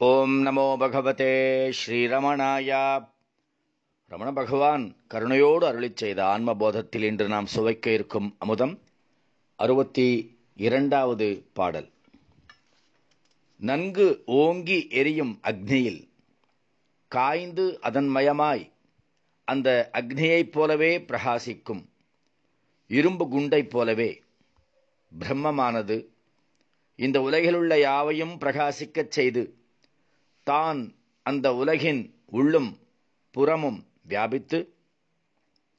ஓம் நமோ பகவதே ஸ்ரீரமணாயா. ரமண பகவான் கருணையோடு அருளிச் செய்த ஆன்மபோதத்தில் இன்று நாம் சுவைக்க இருக்கும் அமுதம் அறுபத்தி இரண்டாவது பாடல். நன்கு ஓங்கி எரியும் அக்னியில் காய்ந்து அதன் மயமாய் அந்த அக்னியைப் போலவே பிரகாசிக்கும் இரும்பு குண்டைப் போலவே பிரம்மமானது. இந்த உலகிலுள்ள யாவையும் பிரகாசிக்கச் செய்து தான் அந்த உலகின் உள்ளும் புறமும் வியாபித்து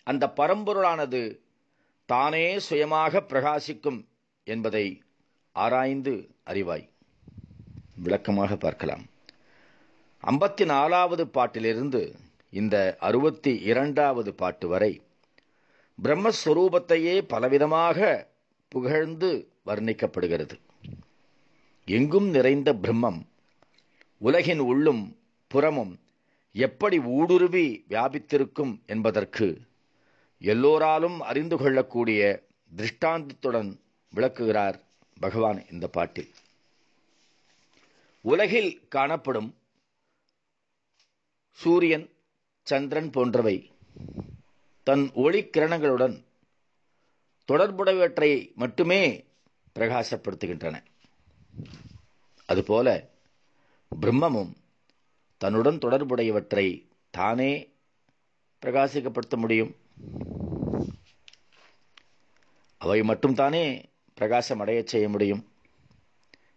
அந்த பரம்பொருளானது தானே சுயமாக பிரகாசிக்கும் என்பதை ஆராய்ந்து அறிவாய். விளக்கமாக பார்க்கலாம். ஐம்பத்தி நாலாவது பாட்டிலிருந்து இந்த அறுபத்தி இரண்டாவது பாட்டு வரை பிரம்மஸ்வரூபத்தையே பலவிதமாக புகழ்ந்து வர்ணிக்கப்படுகிறது. எங்கும் நிறைந்த பிரம்மம் உலகின் உள்ளும் புறமும் எப்படி ஊடுருவி வியாபித்திருக்கும் என்பதற்கு எல்லோராலும் அறிந்து கொள்ளக்கூடிய திருஷ்டாந்தத்துடன் விளக்குகிறார் பகவான் இந்த பாட்டில். உலகில் காணப்படும் சூரியன் சந்திரன் போன்றவை தன் ஒளிக்கிரணங்களுடன் தொடர்புடையவற்றை மட்டுமே பிரகாசப்படுத்துகின்றன அதுபோல பிரம்மமும் தன்னுடன் தொடர்புடையவற்றை தானே பிரகாசிக்கப்படுத்த முடியும். அவை மட்டும் தானே பிரகாசம் அடையச் செய்ய முடியும்.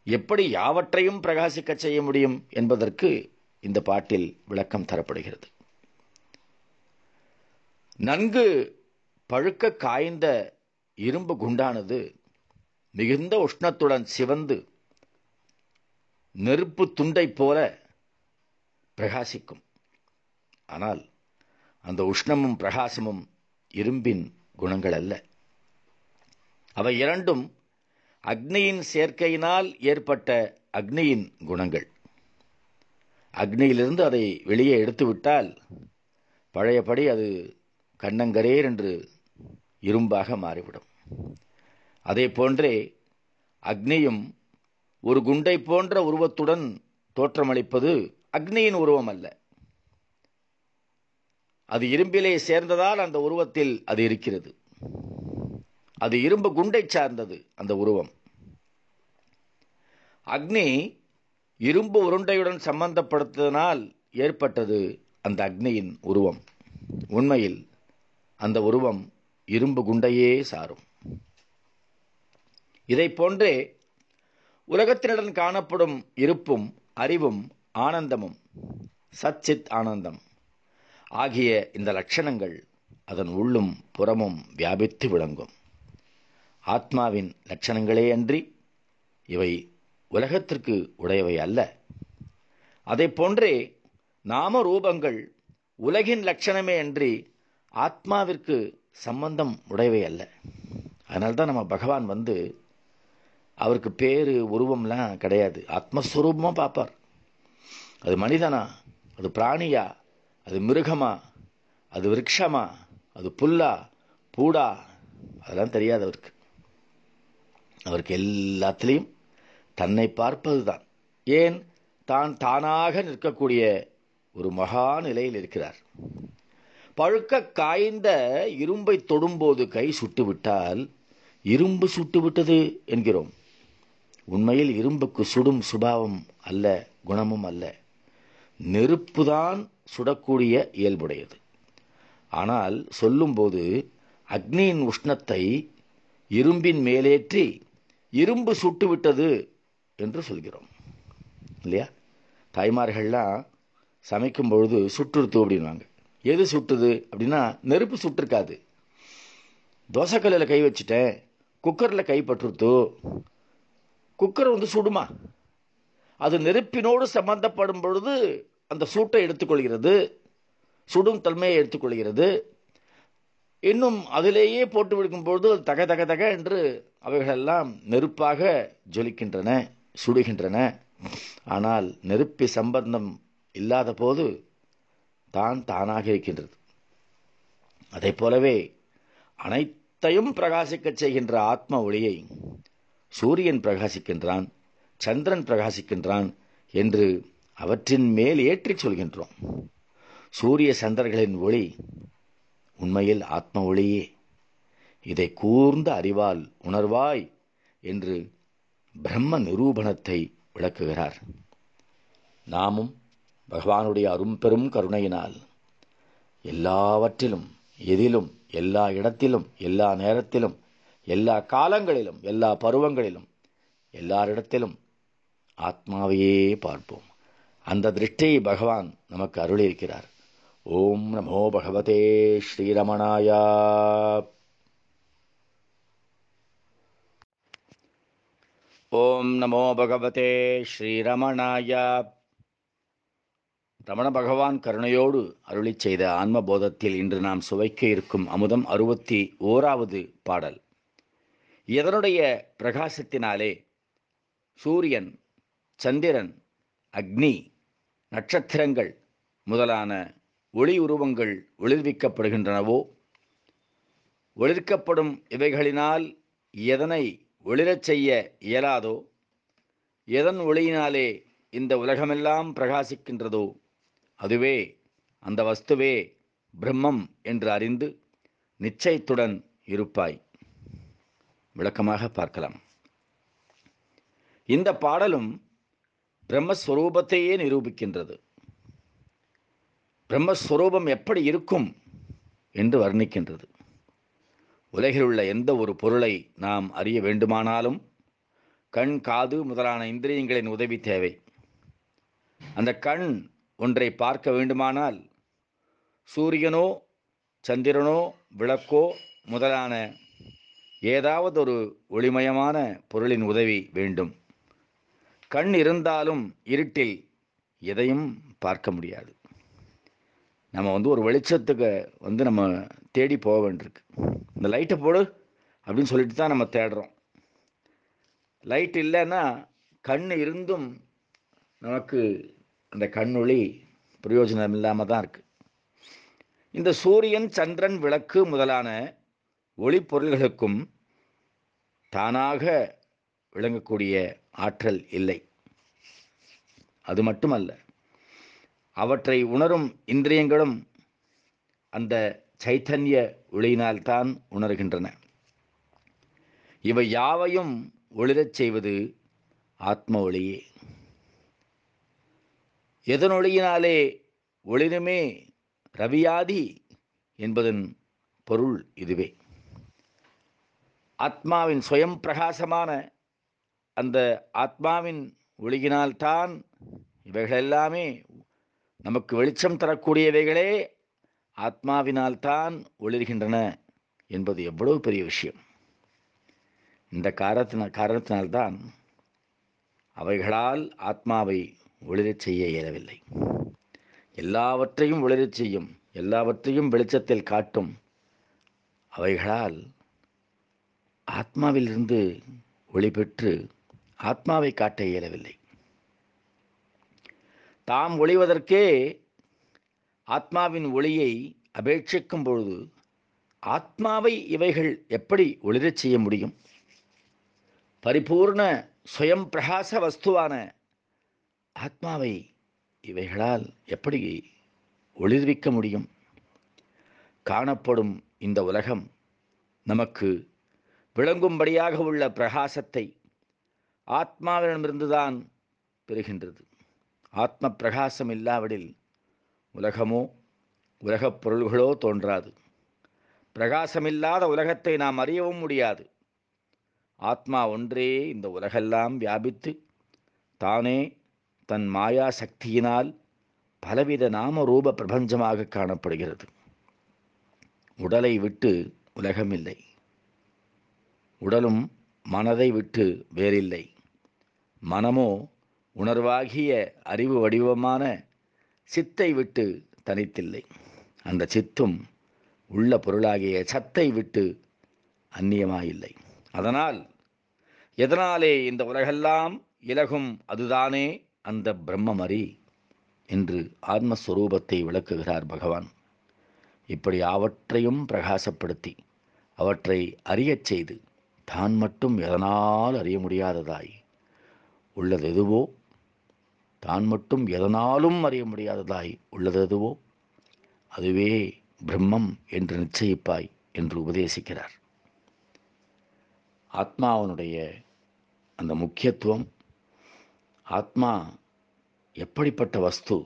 எப்படி யாவற்றையும் பிரகாசிக்கச் செய்ய முடியும் என்பதற்கு இந்த பாட்டில் விளக்கம் தரப்படுகிறது. நன்கு பழுக்க காய்ந்த இரும்பு குண்டானது மிகுந்த உஷ்ணத்துடன் சிவந்து நெருப்பு துண்டை போல பிரகாசிக்கும். ஆனால் அந்த உஷ்ணமும் பிரகாசமும் இரும்பின் குணங்கள் அல்ல அவை இரண்டும் அக்னியின் சேர்க்கையினால் ஏற்பட்ட அக்னியின் குணங்கள். அக்னியிலிருந்து அதை வெளியே எடுத்துவிட்டால் பழையபடி அது கண்ணங்கரேர் என்று இரும்பாக மாறிவிடும். அதே போன்றே அக்னியும் ஒரு குண்டை போன்ற உருவத்துடன் தோற்றமளிப்பது அக்னியின் உருவம் அல்ல அது இரும்பிலே சேர்ந்ததால் அந்த உருவத்தில் அது இருக்கிறது. அது இரும்பு குண்டை சார்ந்தது அந்த உருவம். அக்னி இரும்பு உருண்டையுடன் சம்பந்தப்படுத்ததனால் ஏற்பட்டது அந்த அக்னியின் உருவம். உண்மையில் அந்த உருவம் இரும்பு குண்டையே சாரும். இதை போன்றே உலகத்தினுடன் காணப்படும் இருப்பும் அறிவும் ஆனந்தமும் சச்சித் ஆனந்தம் ஆகிய இந்த லட்சணங்கள் அதன் உள்ளும் புறமும் வியாபித்து விளங்கும். ஆத்மாவின் லட்சணங்களே அன்றி இவை உலகத்திற்கு உடையவை அல்ல. அதை போன்றே நாம ரூபங்கள் உலகின் லட்சணமே அன்றி ஆத்மாவிற்கு சம்பந்தம் உடையவை அல்ல. அதனால்தான் நம்ம பகவான் வந்து அவருக்கு பேர் உருவம்லாம் கிடையாது. ஆத்மஸ்வரூபமாக பார்ப்பார். அது மனிதனா? அது பிராணியா? அது மிருகமா? அது விரக்ஷமா அது புல்லா? பூடா? அதெல்லாம் தெரியாது அவருக்கு. அவருக்கு எல்லாத்திலையும் தன்னை பார்ப்பது தான் ஏன்? தான் தானாக நிற்கக்கூடிய ஒரு மகா நிலையில் இருக்கிறார். பழுக்க காய்ந்த இரும்பை தொடும்போது கை சுட்டுவிட்டால் இரும்பு சுட்டுவிட்டது என்கிறோம். உண்மையில் இரும்புக்கு சுடும் சுபாவம் அல்ல குணமும் அல்ல. நெருப்புதான் சுடக்கூடிய இயல்புடையது. ஆனால் சொல்லும்போது அக்னியின் உஷ்ணத்தை இரும்பின் மேலேற்றி இரும்பு சுட்டுவிட்டது என்று சொல்கிறோம். இல்லையா? தாய்மார்கள்லாம் சமைக்கும் பொழுது சுற்றுறுத்து அப்படின்வாங்க எது சுட்டுது அப்படின்னா நெருப்பு சுட்டிருக்காது. தோசைக்கல்லில் கை வச்சுட்டேன் குக்கரில் கை பற்றுருத்தோ குக்கர் வந்து சுடுமா? அது நெருப்பினோடு சம்பந்தப்படும் பொழுது அந்த சூட்டை எடுத்துக்கொள்கிறது. சுடும் தன்மையை எடுத்துக்கொள்கிறது. இன்னும் அதிலேயே போட்டு விடுக்கும் பொழுது தக தக தக என்று அவைகளெல்லாம் நெருப்பாக ஜொலிக்கின்றன சுடுகின்றன. ஆனால் நெருப்பி சம்பந்தம் இல்லாத போது தான் தானாக இருக்கின்றது. அதை போலவே அனைத்தையும் பிரகாசிக்கச் செய்கின்ற ஆத்ம ஒளியை சூரியன் பிரகாசிக்கின்றான் சந்திரன் பிரகாசிக்கின்றான் என்று அவற்றின் மேல் ஏற்றிச் சொல்கின்றோம். சூரிய சந்திரர்களின் ஒளி உண்மையில் ஆத்ம ஒளியே. இதை கூர்ந்த அறிவால் உணர்வாய் என்று பிரம்ம நிரூபணத்தை விளக்குகிறார். நாமும் பகவானுடைய அரும்பெரும் கருணையினால் எல்லாவற்றிலும் எதிலும் எல்லா இடத்திலும் எல்லா நேரத்திலும் எல்லா காலங்களிலும் எல்லா பருவங்களிலும் எல்லாரிடத்திலும் ஆத்மாவையே பார்ப்போம். அந்த திருஷ்டியை பகவான் நமக்கு அருளியிருக்கிறார். ஓம் நமோ பகவதே ஸ்ரீரமணாயா. ஓம் நமோ பகவதே ஸ்ரீரமணாய. ரமண பகவான் கருணையோடு அருளிச் செய்த ஆன்மபோதத்தில் இன்று நாம் சுவைக்க இருக்கும் அமுதம் அறுபத்தி ஓராவது பாடல். எதனுடைய பிரகாசத்தினாலே? சூரியன் சந்திரன் அக்னி நட்சத்திரங்கள் முதலான ஒளி உருவங்கள் ஒளிர்விக்கப்படுகின்றனவோ? ஒளிர்க்கப்படும் இவைகளினால் எதனை ஒளிரச் செய்ய இயலாதோ? எதன் ஒளியினாலே இந்த உலகமெல்லாம் பிரகாசிக்கின்றதோ? அதுவே அந்த வஸ்துவே பிரம்மம் என்று அறிந்து நிச்சயத்துடன் இருப்பாய். விளக்கமாக பார்க்கலாம். இந்த பாடலும் பிரம்மஸ்வரூபத்தையே நிரூபிக்கின்றது. பிரம்மஸ்வரூபம் எப்படி இருக்கும் என்று வர்ணிக்கின்றது. உலகில் உள்ள எந்த ஒரு பொருளை நாம் அறிய வேண்டுமானாலும் கண் காது முதலான இந்திரியங்களின் உதவி தேவை. அந்த கண் ஒன்றை பார்க்க வேண்டுமானால் சூரியனோ சந்திரனோ விளக்கோ முதலான ஏதாவது ஒரு ஒளிமயமான பொருளின் உதவி வேண்டும். கண் இருந்தாலும் இருட்டில் எதையும் பார்க்க முடியாது. நம்ம வந்து ஒரு வெளிச்சத்துக்கு வந்து நம்ம தேடி போக வேண்டியிருக்கு. இந்த லைட்டை போடு அப்படின்னு சொல்லிட்டு தான் நம்ம தேடுறோம். லைட் இல்லைன்னா கண் இருந்தும் நமக்கு அந்த கண்ணொளி பிரயோஜனம் இல்லாமல் தான் இருக்குது இந்த சூரியன் சந்திரன் விளக்கு முதலான ஒளிப்பொருள்களுக்கும் தானாக விளங்கக்கூடிய ஆற்றல் இல்லை. அது மட்டுமல்ல அவற்றை உணரும் இந்திரியங்களும் அந்த சைத்தன்ய ஒளியினால்தான் உணர்கின்றன. இவை யாவையும் ஒளிரச் செய்வது ஆத்ம ஒளியே. எதனொளியினாலே ஒளிருமே ரவியாதி என்பதன் பொருள் இதுவே. ஆத்மாவின் சுயம் பிரகாசமான அந்த ஆத்மாவின் ஒளியினால்தான் இவைகளெல்லாமே நமக்கு வெளிச்சம் தரக்கூடியவைகளே ஆத்மாவினால்தான் ஒளிர்கின்றன என்பது எவ்வளவு பெரிய விஷயம். இந்த காரணத்தின காரணத்தினால்தான் அவைகளால் ஆத்மாவை ஒளிரச் செய்ய இயலவில்லை. எல்லாவற்றையும் ஒளிரச் செய்யும் எல்லாவற்றையும் வெளிச்சத்தில் காட்டும் அவைகளால் ஆத்மாவிலிருந்து ஒளி பெற்று ஆத்மாவை காட்ட இயலவில்லை. தாம் ஒளிவதற்கே ஆத்மாவின் ஒளியை அபேட்சிக்கும் பொழுது ஆத்மாவை இவைகள் எப்படி ஒளிரச் செய்ய முடியும்? பரிபூர்ண சுயம் பிரகாச வஸ்துவான ஆத்மாவை இவைகளால் எப்படி ஒளிர்விக்க முடியும்? காணப்படும் இந்த உலகம் நமக்கு விளங்கும்படியாக உள்ள பிரகாசத்தை ஆத்மாவிடமிருந்துதான் பெறுகின்றது. ஆத்ம பிரகாசம் இல்லாவிடில் உலகமோ உலகப் பொருள்களோ தோன்றாது. பிரகாசமில்லாத உலகத்தை நாம் அறியவும் முடியாது. ஆத்மா ஒன்றே இந்த உலகெல்லாம் வியாபித்து தானே தன் மாயா சக்தியினால் பலவித நாம ரூப பிரபஞ்சமாக காணப்படுகிறது. உடலை விட்டு உலகமில்லை. உடலும் மனதை விட்டு வேறில்லை. மனமோ உணர்வாகிய அறிவு வடிவமான சித்தை விட்டு தனித்தில்லை. அந்த சித்தும் உள்ள பொருளாகிய சத்தை விட்டு அந்நியமாயில்லை. அதனால் எதனாலே இந்த உலகெல்லாம் இலகும் அதுதானே அந்த பிரம்மமறி என்று ஆத்மஸ்வரூபத்தை விளக்குகிறார் பகவான். இப்படி அவற்றையும் பிரகாசப்படுத்தி அவற்றை அறியச் செய்து தான் மட்டும் எதனால் அறிய முடியாததாய்? உள்ளது எதுவோ? தான் மட்டும் எதனாலும் அறிய முடியாததாய்? உள்ளது எதுவோ? அதுவே பிரம்மம் என்று நிச்சயிப்பாய் என்று உபதேசிக்கிறார். ஆத்மாவனுடைய அந்த முக்கியத்துவம் ஆத்மா எப்படிப்பட்ட வஸ்து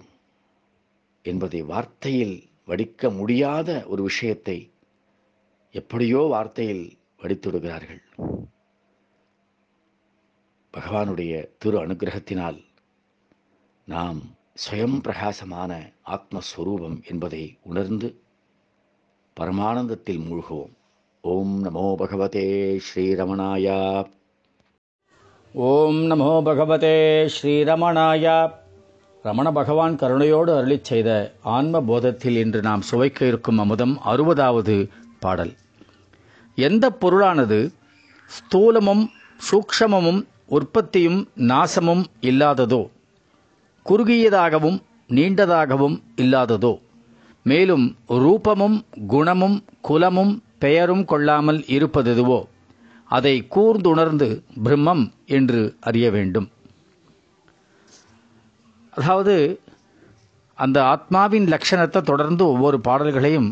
என்பதை வார்த்தையில் வடிக்க முடியாத ஒரு விஷயத்தை எப்படியோ வார்த்தையில் வடித்துவிடுகிறார்கள் பகவானுடைய திரு அனுகிரகத்தினால் நாம் ஸ்வயம் பிரகாசமான ஆத்மஸ்வரூபம் என்பதை உணர்ந்து பரமானந்தத்தில் மூழ்குவோம். ஓம் நமோ பகவதே ஸ்ரீரமணாயா. ஓம் நமோ பகவதே ஸ்ரீரமணாயா. ரமண பகவான் கருணையோடு அருளிச் செய்த ஆன்ம போதத்தில் இன்று நாம் சுவைக்க இருக்கும் அமுதம் அறுபதாவது பாடல். எந்த பொருளானது ஸ்தூலமும் சூக்ஷமமும் உற்பத்தியும் நாசமும் இல்லாததோ குறுகியதாகவும் நீண்டதாகவும் இல்லாததோ மேலும் ரூபமும் குணமும் குலமும் பெயரும் கொள்ளாமல் இருப்பதுவோ அதை கூர்ந்துணர்ந்து பிரம்மம் என்று அறிய வேண்டும். அதாவது அந்த ஆத்மாவின் லட்சணத்தை தொடர்ந்து ஒவ்வொரு பாடல்களையும்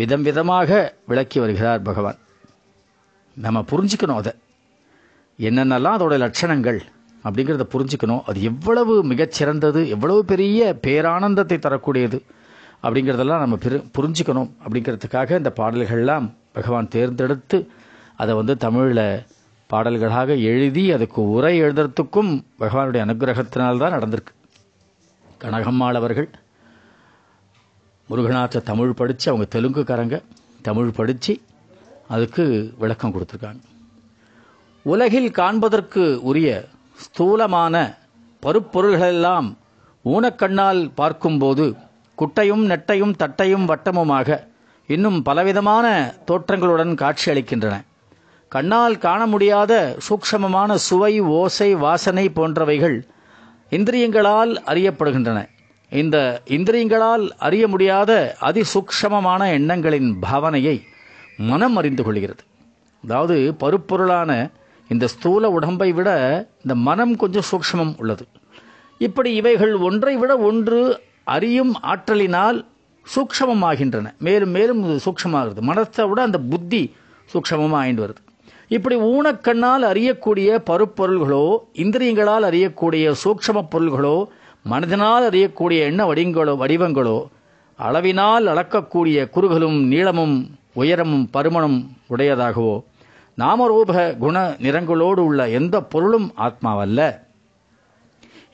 விதம் விதமாக விளக்கி வருகிறார் பகவான். நம்ம புரிஞ்சுக்கணும் அதை. என்னென்னலாம் அதோட லட்சணங்கள் அப்படிங்கிறத புரிஞ்சுக்கணும். அது எவ்வளவு மிகச்சிறந்தது எவ்வளவு பெரிய பேரானந்தத்தை தரக்கூடியது அப்படிங்கிறதெல்லாம் நம்ம பெரு புரிஞ்சுக்கணும் அப்படிங்கிறதுக்காக இந்த பாடல்கள்லாம் பகவான் தேர்ந்தெடுத்து அதை வந்து தமிழில் பாடல்களாக எழுதி அதுக்கு உரை எழுதுறதுக்கும் பகவானுடைய அனுகிரகத்தினால்தான் நடந்திருக்கு. கனகம்மாள் அவர்கள் முருகநாத்த தமிழ் படித்து அவங்க தெலுங்குக்காரங்க தமிழ் படித்து அதுக்கு விளக்கம் கொடுத்துருக்காங்க. உலகில் காண்பதற்கு உரிய ஸ்தூலமான பருப்பொருள்களெல்லாம் ஊனக்கண்ணால் பார்க்கும்போது குட்டையும் நெட்டையும் தட்டையும் வட்டமுமாக இன்னும் பலவிதமான தோற்றங்களுடன் காட்சியளிக்கின்றன. கண்ணால் காண முடியாத சூக்ஷமமான சுவை ஓசை வாசனை போன்றவைகள் இந்திரியங்களால் அறியப்படுகின்றன. இந்த இந்திரியங்களால் அறிய முடியாத அதிசூக்ஷமமான எண்ணங்களின் பாவனையை மனம் அறிந்து கொள்கிறது. அதாவது பருப்பொருளான இந்த ஸ்தூல உடம்பை விட இந்த மனம் கொஞ்சம் சூக்ஷமம் உள்ளது. இப்படி இவைகள் ஒன்றை விட ஒன்று அறியும் ஆற்றலினால் சூக்ஷமமாகின்றன. மேலும் மேலும் இது சூக்ஷமாகிறது. மனத்தை விட அந்த புத்தி சூக்ஷமமாக ஆயிண்டு வருது. இப்படி ஊனக்கண்ணால் அறியக்கூடிய பருப்பொருள்களோ இந்திரியங்களால் அறியக்கூடிய சூக்ஷம பொருள்களோ மனதினால் அறியக்கூடிய எண்ண வடிங்களோ வடிவங்களோ அளவினால் அளக்கக்கூடிய குறுகலும் நீளமும் உயரமும் பருமனும் உடையதாகவோ நாமரூப குண நிறங்களோடு உள்ள எந்த பொருளும் ஆத்மாவல்ல.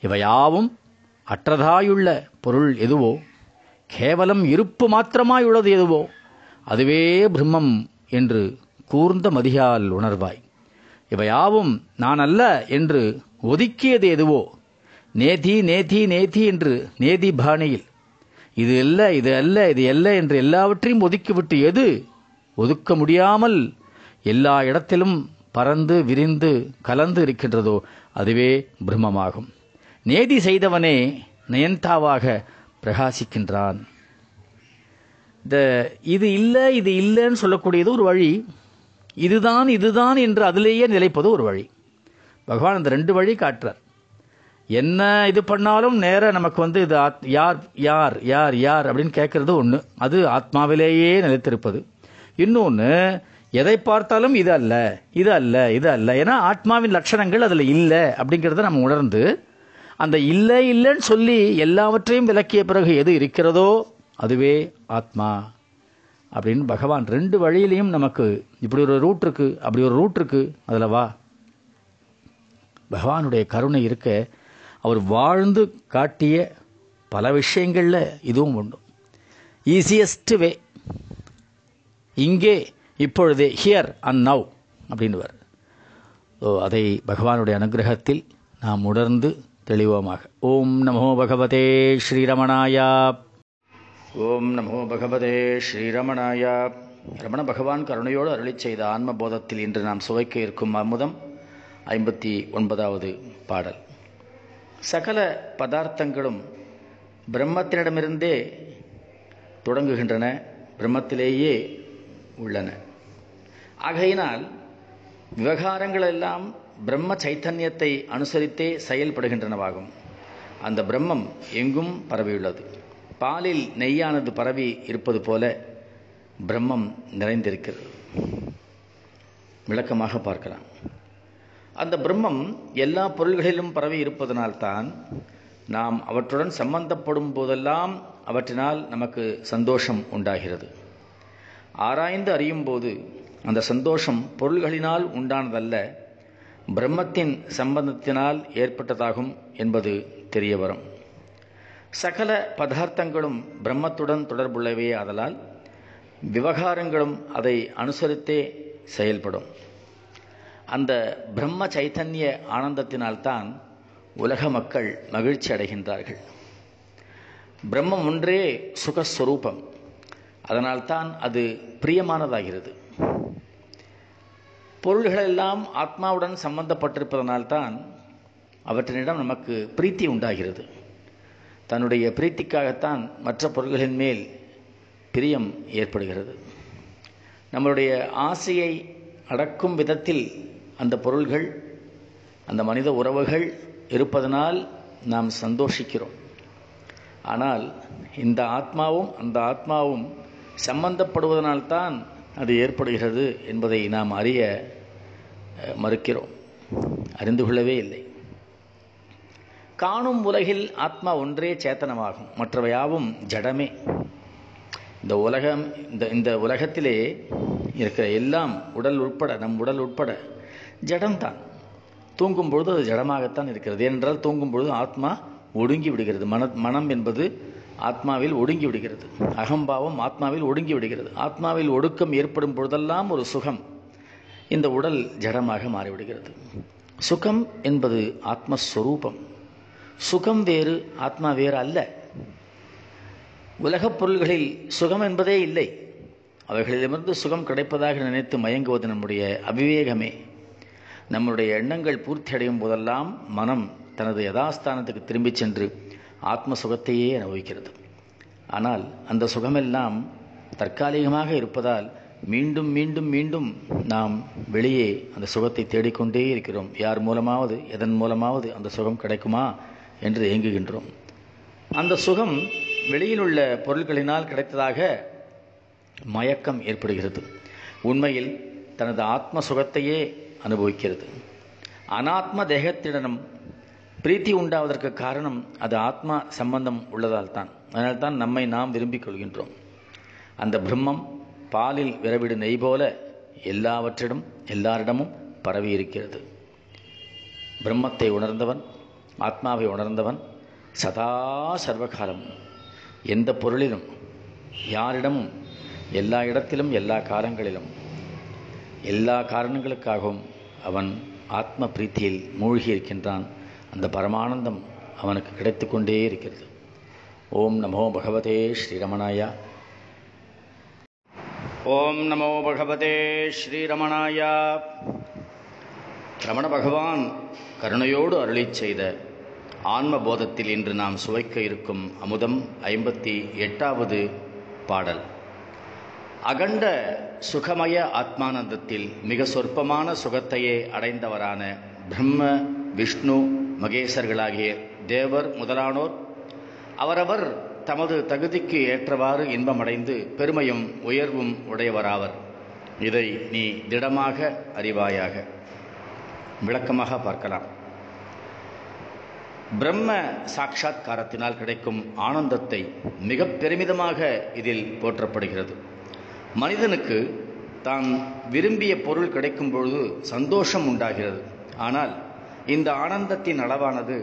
இவையாவும் அற்றதாயுள்ள பொருள் எதுவோ கேவலம் இருப்பு மாத்திரமாயுள்ளது எதுவோ அதுவே பிரம்மம் என்று கூர்ந்த மதியால் உணர்வாய். இவையாவும் நான் அல்ல என்று ஒதுக்கியது எதுவோ நேதி நேதி நேதி என்று நேதி பாணியில். இது அல்ல இது அல்ல இது அல்ல என்று எல்லாவற்றையும் ஒதுக்கிவிட்டு எது? ஒதுக்க முடியாமல் எல்லா இடத்திலும் பறந்து விரிந்து கலந்து இருக்கின்றதோ அதுவே பிரம்மமாகும். நேதி செய்தவனே நயன்தாவாக பிரகாசிக்கின்றான். இந்த இது இல்லை இது இல்லைன்னு சொல்லக்கூடியது ஒரு வழி. இதுதான் இதுதான் என்று அதிலேயே நிலைப்பது ஒரு வழி. பகவான் அந்த ரெண்டு வழி காட்டுறார். என்ன இது பண்ணாலும் நேர நமக்கு வந்து இது ஆத்- யார் யார் யார் யார் அப்படின்னு கேட்கறது ஒன்று அது ஆத்மாவிலேயே நிலைத்திருப்பது. இன்னொன்று எதை பார்த்தாலும் இது அல்ல இது அல்ல இது அல்ல. ஏன்னா ஆத்மாவின் லட்சணங்கள் அதில் இல்லை அப்படிங்கிறத நம்ம உணர்ந்து அந்த இல்லை இல்லைன்னு சொல்லி எல்லாவற்றையும் விளக்கிய பிறகு எது இருக்கிறதோ அதுவே ஆத்மா. அப்படின்னு பகவான் ரெண்டு வழியிலையும் நமக்கு இப்படி ஒரு ரூட் இருக்கு அப்படி ஒரு ரூட் இருக்கு அதில் வா. பகவானுடைய கருணை இருக்க அவர் வாழ்ந்து காட்டிய பல விஷயங்களில் இதுவும் உண்டு. ஈஸியஸ்ட் வே இங்கே இப்பொழுதே ஹியர் அண்ட் நவ் அப்படின்னுவார். ஸோ அதை பகவானுடைய அனுகிரகத்தில் நாம் உணர்ந்து தெளிவோமாக. ஓம் நமோ பகவதே ஸ்ரீரமணாயா. ஓம் நமோ பகவதே ஸ்ரீரமணாயா. ரமண பகவான் கருணையோடு அருளி செய்த ஆன்ம போதத்தில் இன்று நாம் சுவைக்க இருக்கும் அமுதம் ஐம்பத்தி ஒன்பதாவது பாடல். சகல பதார்த்தங்களும் பிரம்மத்தினிடமிருந்தே தொடங்குகின்றன பிரம்மத்திலேயே உள்ளன. ஆகையினால் விவகாரங்கள் எல்லாம் பிரம்ம சைத்தன்யத்தை அனுசரித்தே செயல்படுகின்றனவாகும். அந்த பிரம்மம் எங்கும் பரவியுள்ளது. பாலில் நெய்யானது பரவி இருப்பது போல பிரம்மம் நிறைந்திருக்கிறது. விளக்கமாக பார்க்கலாம். அந்த பிரம்மம் எல்லா பொருள்களிலும் பரவி இருப்பதனால்தான் நாம் அவற்றுடன் சம்பந்தப்படும் போதெல்லாம் அவற்றினால் நமக்கு சந்தோஷம் உண்டாகிறது. ஆராய்ந்து அறியும் போது அந்த சந்தோஷம் பொருள்களினால் உண்டானதல்ல பிரம்மத்தின் சம்பந்தத்தினால் ஏற்பட்டதாகும் என்பது தெரிய வரும். சகல பதார்த்தங்களும் பிரம்மத்துடன் தொடர்புள்ளவையே ஆதலால் விவகாரங்களும் அதை அனுசரித்தே செயல்படும். அந்த பிரம்ம சைத்தன்ய ஆனந்தத்தினால்தான் உலக மக்கள் மகிழ்ச்சி அடைகின்றார்கள். பிரம்மம் ஒன்றே சுகஸ்வரூபம். அதனால்தான் அது பிரியமானதாகிறது. பொருள்களெல்லாம் ஆத்மாவுடன் சம்பந்தப்பட்டிருப்பதனால்தான் அவற்றினிடம் நமக்கு பிரீத்தி உண்டாகிறது. தன்னுடைய பிரீத்திக்காகத்தான் மற்ற பொருள்களின் மேல் பிரியம் ஏற்படுகிறது. நம்மளுடைய ஆசையை அடக்கும் விதத்தில் அந்த பொருள்கள் அந்த மனித உறவுகள் இருப்பதனால் நாம் சந்தோஷிக்கிறோம். ஆனால் இந்த ஆத்மாவும் அந்த ஆத்மாவும் சம்பந்தப்படுவதனால்தான் அது ஏற்படுகிறது என்பதை நாம் அறிய மறுக்கிறோம். அறிந்து கொள்ளவே இல்லை. காணும் உலகில் ஆத்மா ஒன்றே சேத்தனமாகும். மற்றவையாவும் ஜடமே. இந்த உலகம் இந்த இந்த உலகத்திலே இருக்கிற எல்லாம் உடல் உட்பட நம் உடல் உட்பட ஜடம்தான். தூங்கும் பொழுது அது ஜடமாகத்தான் இருக்கிறது. ஏனென்றால் தூங்கும் பொழுது ஆத்மா ஒடுங்கி விடுகிறது. மன மனம் என்பது ஆத்மாவில் ஒடுங்கி விடுகிறது. அகம்பாவம் ஆத்மாவில் ஒடுங்கி விடுகிறது. ஆத்மாவில் ஒடுக்கம் ஏற்படும் பொழுதெல்லாம் ஒரு சுகம் இந்த உடல் ஜடமாக மாறிவிடுகிறது. சுகம் என்பது ஆத்மஸ்வரூபம். சுகம் வேறு ஆத்மா வேறு அல்ல. உலகப் பொருள்களில் சுகம் என்பதே இல்லை. அவைகளிடமிருந்து சுகம் கிடைப்பதாக நினைத்து மயங்குவது நம்முடைய அவிவேகமே. நம்முடைய எண்ணங்கள் பூர்த்தி அடையும் போதெல்லாம் மனம் தனது யதாஸ்தானத்துக்கு திரும்பிச் சென்று ஆத்ம சுகத்தையே அனுபவிக்கிறது. ஆனால் அந்த சுகமெல்லாம் தற்காலிகமாக இருப்பதால் மீண்டும் மீண்டும் மீண்டும் நாம் வெளியே அந்த சுகத்தை தேடிக்கொண்டே இருக்கிறோம். யார் மூலமாவது எதன் மூலமாவது அந்த சுகம் கிடைக்குமா என்று இயங்குகின்றோம் அந்த சுகம் வெளியில் உள்ள பொருட்களினால் கிடைத்ததாக மயக்கம் ஏற்படுகிறது. உண்மையில் தனது ஆத்ம சுகத்தையே அனுபவிக்கிறது. அனாத்ம தேகத்திடனும் பிரீத்தி உண்டாவதற்கு காரணம் அது ஆத்மா சம்பந்தம் உள்ளதால் தான் அதனால் தான் நம்மை நாம் விரும்பிக் கொள்கின்றோம். அந்த பிரம்மம் பாலில் விரவிடு நெய் போல எல்லாவற்றிடம் எல்லாரிடமும் பரவி இருக்கிறது. பிரம்மத்தை உணர்ந்தவன் ஆத்மாவை உணர்ந்தவன் சதா சர்வகாலம். எந்த பொருளிலும் யாரிடமும் எல்லா இடத்திலும் எல்லா காலங்களிலும் எல்லா காரணங்களுக்காகவும் அவன் ஆத்ம பிரீத்தியில் மூழ்கி இருக்கின்றான் அந்த பரமானந்தம் அவனுக்கு கிடைத்து கொண்டே இருக்கிறது. ஓம் நமோ பகவதே ஸ்ரீரமணாயா. ஓம் நமோ பகவதே ஸ்ரீரமணாயா. ரமண பகவான் கருணையோடு அருளிச் செய்த ஆன்ம போதத்தில் இன்று நாம் சுவைக்க இருக்கும் அமுதம் ஐம்பத்தி எட்டாவது பாடல். அகண்ட சுகமய ஆத்மானந்தத்தில் மிக சொற்பமான சுகத்தையே அடைந்தவரான பிரம்ம விஷ்ணு மகேசர்களாகிய தேவர் முதலானோர் அவரவர் தமது தகுதிக்கு ஏற்றவாறு இன்பமடைந்து பெருமையும் உயர்வும் உடையவராவர். இதை நீ திடமாக அறிவாயாக. விளக்கமாக பார்க்கலாம். பிரம்ம சாட்சா்காரத்தினால் கிடைக்கும் ஆனந்தத்தை மிக பெருமிதமாக இதில் போற்றப்படுகிறது. மனிதனுக்கு தான் விரும்பிய பொருள் கிடைக்கும் பொழுது சந்தோஷம் உண்டாகிறது. ஆனால் இந்த ஆனந்தத்தின் அளவானது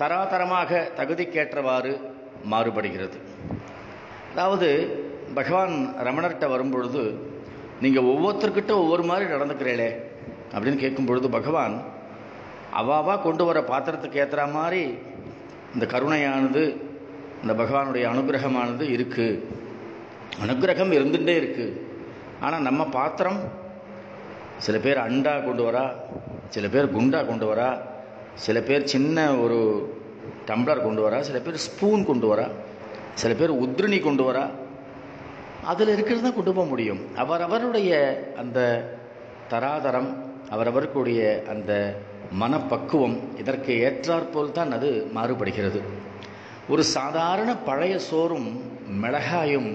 தராதரமாக தகுதிக்கேற்றவாறு மாறுபடுகிறது. அதாவது பகவான் ரமணர்கிட்ட வரும்பொழுது நீங்கள் ஒவ்வொருத்தர்கிட்ட ஒவ்வொரு மாதிரி நடந்துக்கிறீங்களே அப்படின்னு கேட்கும் பொழுது பகவான் அவாவா கொண்டு வர பாத்திரத்துக்கு ஏற்றுற மாதிரி இந்த கருணையானது இந்த பகவானுடைய அனுகிரகமானது இருக்குது அனுகிரகம் இருந்துகிட்டே இருக்குது ஆனால் நம்ம பாத்திரம் சில பேர் அண்டா கொண்டு வரா சில பேர் குண்டா கொண்டு வரா சில பேர் சின்ன ஒரு டம்ளர் கொண்டு வரா சில பேர் ஸ்பூன் கொண்டு வரா சில பேர் உத்ரிணி கொண்டு வரா. அதில் இருக்கிறது தான் கொண்டு போக முடியும். அவரவருடைய அந்த தராதரம் அவரவருக்குடைய அந்த மனப்பக்குவம் இதற்கு ஏற்றாற்போல் தான் அது மாறுபடுகிறது. ஒரு சாதாரண பழைய சோறும் மிளகாயும்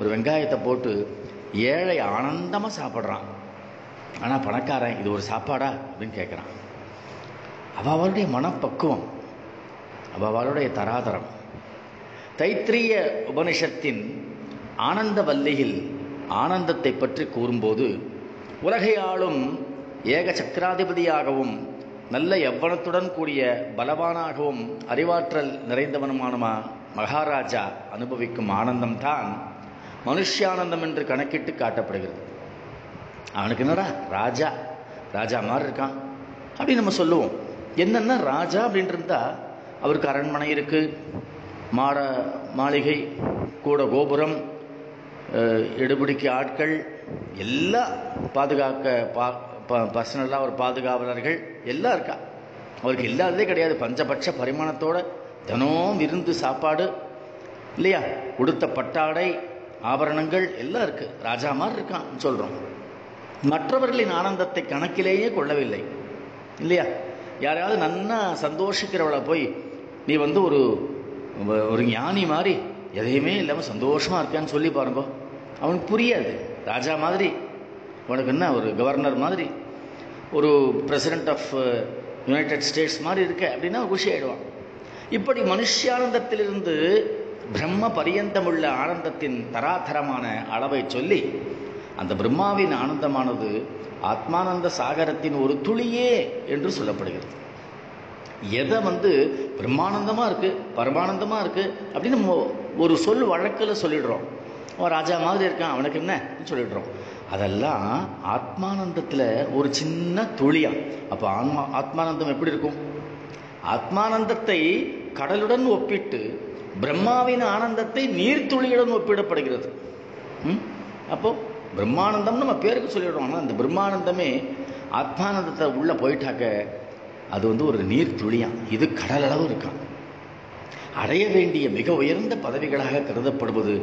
ஒரு வெங்காயத்தை போட்டு ஏழை ஆனந்தமாக சாப்பிட்றான். ஆனால் பணக்காரன் இது ஒரு சாப்பாடா? அப்படின்னு கேட்குறான் அவளுடைய மனப்பக்குவம் அவளுடைய தராதரம். தைத்திரிய உபனிஷத்தின் ஆனந்த வல்லியில் ஆனந்தத்தை பற்றி கூறும்போது உலகை ஆளும் ஏக சக்கராதிபதியாகவும் நல்ல எவ்வனத்துடன் கூடிய பலவானாகவும் அறிவாற்றல் நிறைந்தவனுமான மகாராஜா அனுபவிக்கும் ஆனந்தம்தான் மனுஷியானந்தம் என்று கணக்கிட்டு காட்டப்படுகிறது. அவனுக்கு என்னடா? ராஜா. ராஜா மாதிரி இருக்கான். அப்படின்னு நம்ம சொல்லுவோம். என்னென்ன ராஜா அப்படின்ட்டு இருந்தால் அவருக்கு அரண்மனை இருக்குது மாட மாளிகை கூட கோபுரம் எடுபிடிக்க ஆட்கள் எல்லாம் பாதுகாக்க பா பர்சனலாக ஒரு பாதுகாவலர்கள் எல்லாம் இருக்கா? அவருக்கு இல்லாததே கிடையாது. பஞ்சபட்ச பரிமாணத்தோட தினமும் விருந்து சாப்பாடு இல்லையா? உடுத்த பட்டாடை ஆபரணங்கள் எல்லாம் இருக்கு. ராஜா மாதிரி இருக்கான் சொல்றோம். மற்றவர்களின் ஆனந்தத்தை கணக்கிலேயே கொள்ளவில்லை. இல்லையா? யாரையாவது நன்னா சந்தோஷிக்கிறவளை போய் நீ வந்து ஒரு ஒரு ஞானி மாதிரி எதையுமே இல்லாமல் சந்தோஷமாக இருக்கான்னு சொல்லி பாருங்க. அவனுக்கு புரியாது. ராஜா மாதிரி உனக்கு என்ன ஒரு கவர்னர் மாதிரி ஒரு பிரசிடென்ட் ஆஃப் யுனைடெட் ஸ்டேட்ஸ் மாதிரி இருக்க அப்படின்னா குஷி ஆயிடுவான். இப்படி மனுஷானந்தத்திலிருந்து பிரம்ம பரியந்தமுள்ள ஆனந்தத்தின் தராதரமான அளவை சொல்லி அந்த பிரம்மாவின் ஆனந்தமானது ஆத்மானந்த சாகரத்தின் ஒரு துளியே என்று சொல்லப்படுகிறது. எதை வந்து பிரம்மானந்தமாக இருக்குது பரமானந்தமாக இருக்குது அப்படின்னு நம்ம ஒரு சொல் வழக்கில் சொல்லிடுறோம். அவன் ராஜா மாதிரி இருக்கான் அவனுக்கு என்ன? சொல்லிடுறோம். அதெல்லாம் ஆத்மானந்தத்தில் ஒரு சின்ன துளியா. அப்போ ஆன்மா ஆத்மானந்தம் எப்படி இருக்கும்? ஆத்மானந்தத்தை கடலுடன் ஒப்பிட்டு பிரம்மாவின் ஆனந்தத்தை நீர்த்துளியுடன் ஒப்பிடப்படுகிறது. அப்போ பிரம்மானந்தம் நம்ம பேருக்கு சொல்லிடுறோம். ஆனால் அந்த பிரம்மானந்தமே ஆத்மானந்தத்தை உள்ள போயிட்டாக்க அது வந்து ஒரு நீர்த்துளியான் இது கடல் அளவு இருக்கான் அடைய வேண்டிய மிக உயர்ந்த பதவிகளாக கருதப்படுவது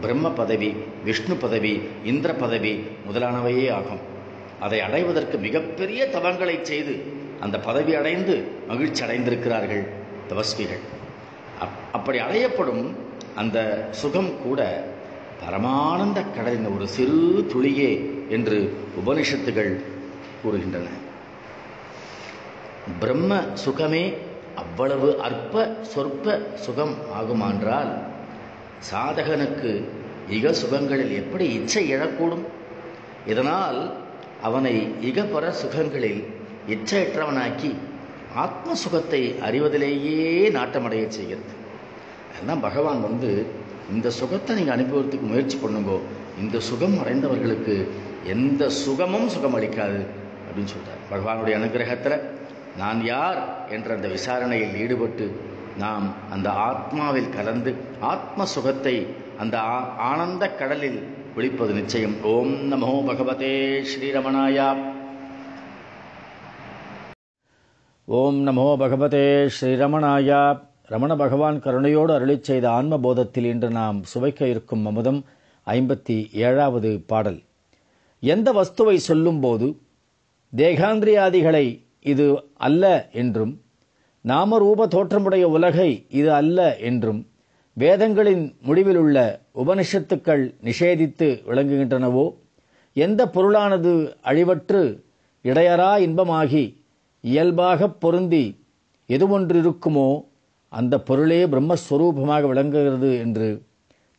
பிரம்ம பதவி விஷ்ணு பதவி இந்திர பதவி முதலானவையே ஆகும். அதை அடைவதற்கு மிகப்பெரிய தவங்களை செய்து அந்த பதவி அடைந்து மகிழ்ச்சி அடைந்திருக்கிறார்கள் தபஸ்விகள் அப்படி அடையப்படும் அந்த சுகம் கூட பரமானந்த கடலின் ஒரு சிறு துளியே என்று உபனிஷத்துகள் கூறுகின்றன. பிரம்ம சுகமே அவ்வளவு அற்ப சொற்ப சுகம் ஆகுமான்றால் சாதகனுக்கு இக சுகங்களில் எப்படி இச்சை எழக்கூடும்? இதனால் அவனை இகபர சுகங்களில் இச்சையற்றவனாக்கி ஆத்ம சுகத்தை அறிவதிலேயே நாட்டமடைய செய்கிறது. அதுதான் பகவான் வந்து இந்த சுகத்தை நீங்கள் அனுபவத்துக்கு முயற்சி பண்ணுங்கோ. இந்த சுகம் அடைந்தவர்களுக்கு எந்த சுகமும் சுகம் அளிக்காது அப்படின்னு சொல்கிறார் பகவானுடைய அனுகிரகத்தில் நான் யார் என்ற அந்த விசாரணையில் ஈடுபட்டு நாம் அந்த ஆத்மாவில் கலந்து ஆத்ம சுகத்தை அந்த ஆனந்த கடலில் குளிப்பது நிச்சயம். ஓம் நமோ பகவதே ஸ்ரீரமணாயா ஓம் நமோ பகவதே ஸ்ரீரமணாயா. ரமண பகவான் கருணையோடு அருளிச் செய்த ஆன்ம போதத்தில் இன்று நாம் சுவைக்க இருக்கும் அமுதம் ஐம்பத்தி ஏழாவது பாடல். எந்த வஸ்துவை சொல்லும்போது தேகாந்திரியாதிகளை இது அல்ல என்றும் நாமரூப தோற்றமுடைய உலகை இது அல்ல என்றும் வேதங்களின் முடிவிலுள்ள உபனிஷத்துக்கள் நிஷேதித்து விளங்குகின்றனவோ எந்த பொருளானது அழிவற்று இடையறா இன்பமாகி இயல்பாகப் பொருந்தி எது ஒன்றிருக்குமோ அந்த பொருளே பிரம்மஸ்வரூபமாக விளங்குகிறது என்று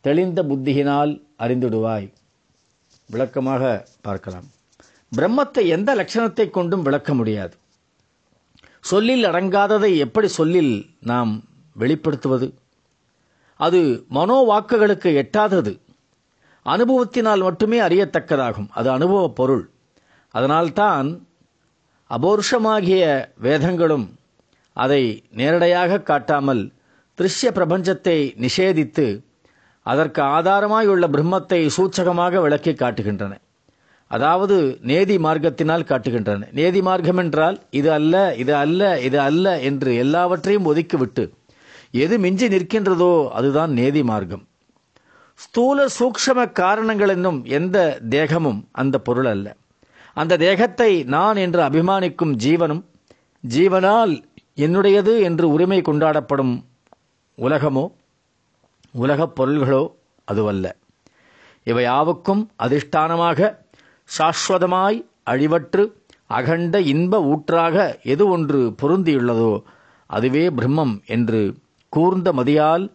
தெளிந்த புத்தியினால் அறிந்துடுவாய். விளக்கமாக பார்க்கலாம். பிரம்மத்தை எந்த லட்சணத்தை கொண்டும் விளக்க முடியாது. சொல்லில் அடங்காததை எப்படி சொல்லில் நாம் வெளிப்படுத்துவது? அது மனோ வாக்குகளுக்கு எட்டாதது. அனுபவத்தினால் மட்டுமே அறியத்தக்கதாகும். அது அனுபவ பொருள். அதனால்தான் அபோருஷமாகிய வேதங்களும் அதை நேரடியாக காட்டாமல் திருஷ்ய பிரபஞ்சத்தை நிஷேதித்து அதற்கு ஆதாரமாயுள்ள பிரம்மத்தை சூச்சகமாக விளக்கி காட்டுகின்றன. அதாவது நேதி மார்க்கத்தினால் காட்டுகின்றன. நேதி மார்க்கம் என்றால் இது அல்ல இது அல்ல இது அல்ல என்று எல்லாவற்றையும் ஒதுக்கிவிட்டு எது மிஞ்சி நிற்கின்றதோ அதுதான் நேதி மார்க்கம். ஸ்தூல சூக்ஷம காரணங்கள் என்னும் எந்த தேகமும் அந்த பொருள் அல்ல. அந்த தேகத்தை நான் என்று அபிமானிக்கும் ஜீவனும் ஜீவனால் என்னுடையது என்று உரிமை கொண்டாடப்படும் உலகமோ உலகப் பொருள்களோ அதுவல்ல. இவை யாவுக்கும் அதிஷ்டானமாக சாஸ்வதமாய் அழிவற்று அகண்ட இன்ப ஊற்றாக எது ஒன்று பொருந்தியுள்ளதோ அதுவே பிரம்மம் என்று கூர்ந்த மதியால்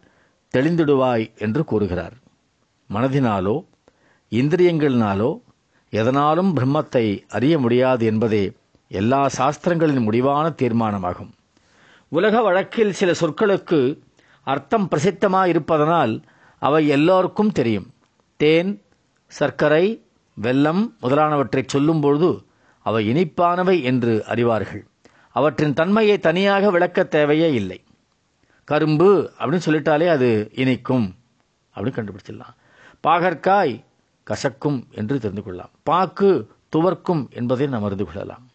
தெளிந்திடுவாய் என்று கூறுகிறார். மனதினாலோ இந்திரியங்களினாலோ எதனாலும் பிரம்மத்தை அறிய முடியாது என்பதே எல்லா சாஸ்திரங்களின் முடிவான தீர்மானமாகும். உலக வழக்கில் சில சொற்களுக்கு அர்த்தம் பிரசித்தமாக இருப்பதனால் அவை எல்லோருக்கும் தெரியும். தேன் சர்க்கரை வெல்லம் முதலானவற்றை சொல்லும்பொழுது அவை இனிப்பானவை என்று அறிவார்கள். அவற்றின் தன்மையை தனியாக விளக்க தேவையே இல்லை. கரும்பு அப்படின்னு சொல்லிட்டாலே அது இனிக்கும் அப்படின்னு கண்டுபிடிச்சிடலாம். பாகற்காய் கசக்கும் என்று தெரிந்து கொள்ளலாம். பாக்கு துவர்க்கும் என்பதை நாம் அறிந்து கொள்ளலாம்.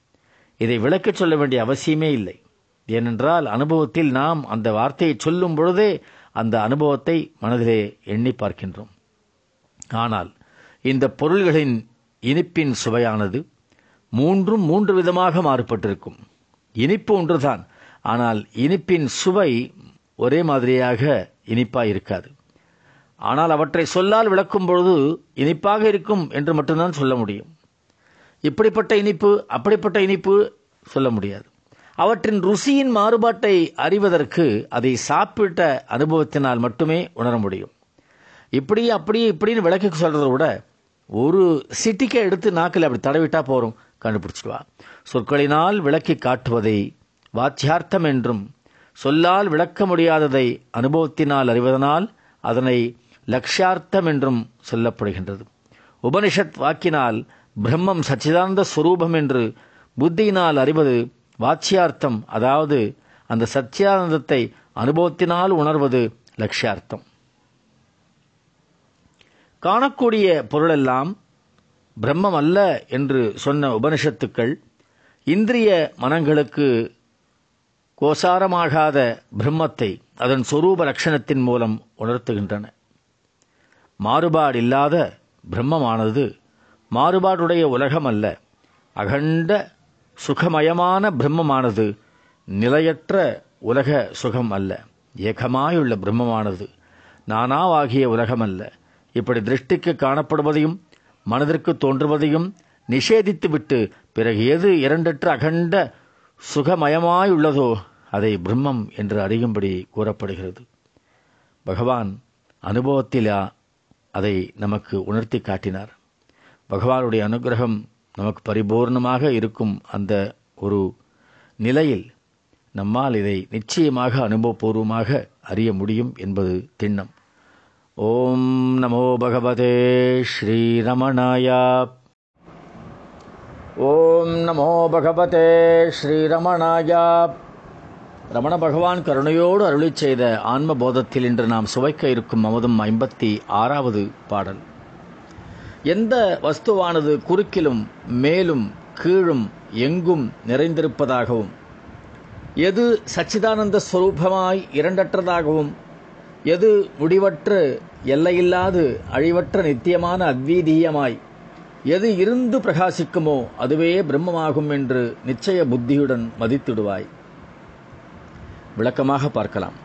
இதை விளக்கச் சொல்ல வேண்டிய அவசியமே இல்லை. ஏனென்றால் அனுபவத்தில் நாம் அந்த வார்த்தையை சொல்லும் பொழுதே அந்த அனுபவத்தை மனதிலே எண்ணி பார்க்கின்றோம். ஆனால் இந்த பொருள்களின் இனிப்பின் சுவையானது மூன்றும் மூன்று விதமாக மாறுபட்டிருக்கும். இனிப்பு ஒன்றுதான் ஆனால் இனிப்பின் சுவை ஒரே மாதிரியாக இனிப்பாய் இருக்காது ஆனால் அவற்றை சொல்லால் விளக்கும் பொழுது இனிப்பாக இருக்கும் என்று மட்டும்தான் சொல்ல முடியும். இப்படிப்பட்ட இனிப்பு அப்படிப்பட்ட இனிப்பு சொல்ல முடியாது. அவற்றின் ருசியின் மாறுபாட்டை அறிவதற்கு அதை சாப்பிட்ட அனுபவத்தினால் மட்டுமே உணர முடியும். இப்படி அப்படி இப்படின்னு விளக்கி சொல்றதை விட ஒரு சிட்டிக்கை எடுத்து நாக்கில் அப்படி தடவிட்டா போறோம் கண்டுபிடிச்சிடுவா. சொற்களினால் விளக்கி காட்டுவதை வாத்தியார்த்தம் என்றும் சொல்லால் விளக்க முடியாததை அனுபவத்தினால் அறிவதனால் அதனை லக்ஷார்த்தம் என்றும் சொல்லப்படுகின்றது. உபனிஷத் வாக்கினால் பிரம்மம் சச்சிதானந்த ஸ்வரூபம் என்று புத்தியினால் அறிவது வாச்சியார்த்தம் அதாவது அந்த சச்சியானந்தத்தை அனுபவத்தினால் உணர்வது லட்சியார்த்தம் காணக்கூடிய பொருளெல்லாம் பிரம்மம் அல்ல என்று சொன்ன உபனிஷத்துக்கள் இந்திரிய மனங்களுக்கு கோசாரமாகாத பிரம்மத்தை அதன் சொரூப லட்சணத்தின் மூலம் உணர்த்துகின்றன. மாறுபாடில்லாத பிரம்மமானது மாறுபாடுடைய உலகம் அல்ல அகண்ட சுகமயமான பிரம்மமானது நிலையற்ற உலக சுகம் அல்ல ஏகமாயுள்ள பிரம்மமானது நானாவாகிய உலகம் அல்ல இப்படி திருஷ்டிக்கு காணப்படுவதையும் மனதிற்கு தோன்றுவதையும் நிஷேதித்துவிட்டு பிறகு எது இரண்டற்ற அகண்ட சுகமயமாயுள்ளதோ அதை பிரம்மம் என்று அறியும்படி கூறப்படுகிறது. பகவான் அனுபவத்திலா அதை நமக்கு உணர்த்தி காட்டினார். பகவானுடைய அனுகிரகம் நமக்கு பரிபூர்ணமாக இருக்கும் அந்த ஒரு நிலையில் நம்மால் இதை நிச்சயமாக அனுபவபூர்வமாக அறிய முடியும் என்பது திண்ணம். ஓம் நமோ பகவதே ஸ்ரீரமணாயா ஓம் நமோ பகவதே ஸ்ரீரமணாயா ரமண பகவான் கருணையோடு அருளி செய்த ஆன்ம போதத்தில் இன்று நாம் சுவைக்க இருக்கும் அமுதம் ஐம்பத்தி ஆறாவது பாடல். எந்த வஸ்துவானது குறுக்கிலும் மேலும் கீழும் எங்கும் நிறைந்திருப்பதாகவும் எது சச்சிதானந்த ஸ்வரூபமாய் இரண்டற்றதாகவும் எது முடிவற்று எல்லையில்லாது அழிவற்ற நித்தியமான அத்வீதீயமாய் எது இருந்து பிரகாசிக்குமோ அதுவே பிரம்மமாகும் என்று நிச்சய புத்தியுடன் மதித்திடுவாய். விளக்கமாக பார்க்கலாம்.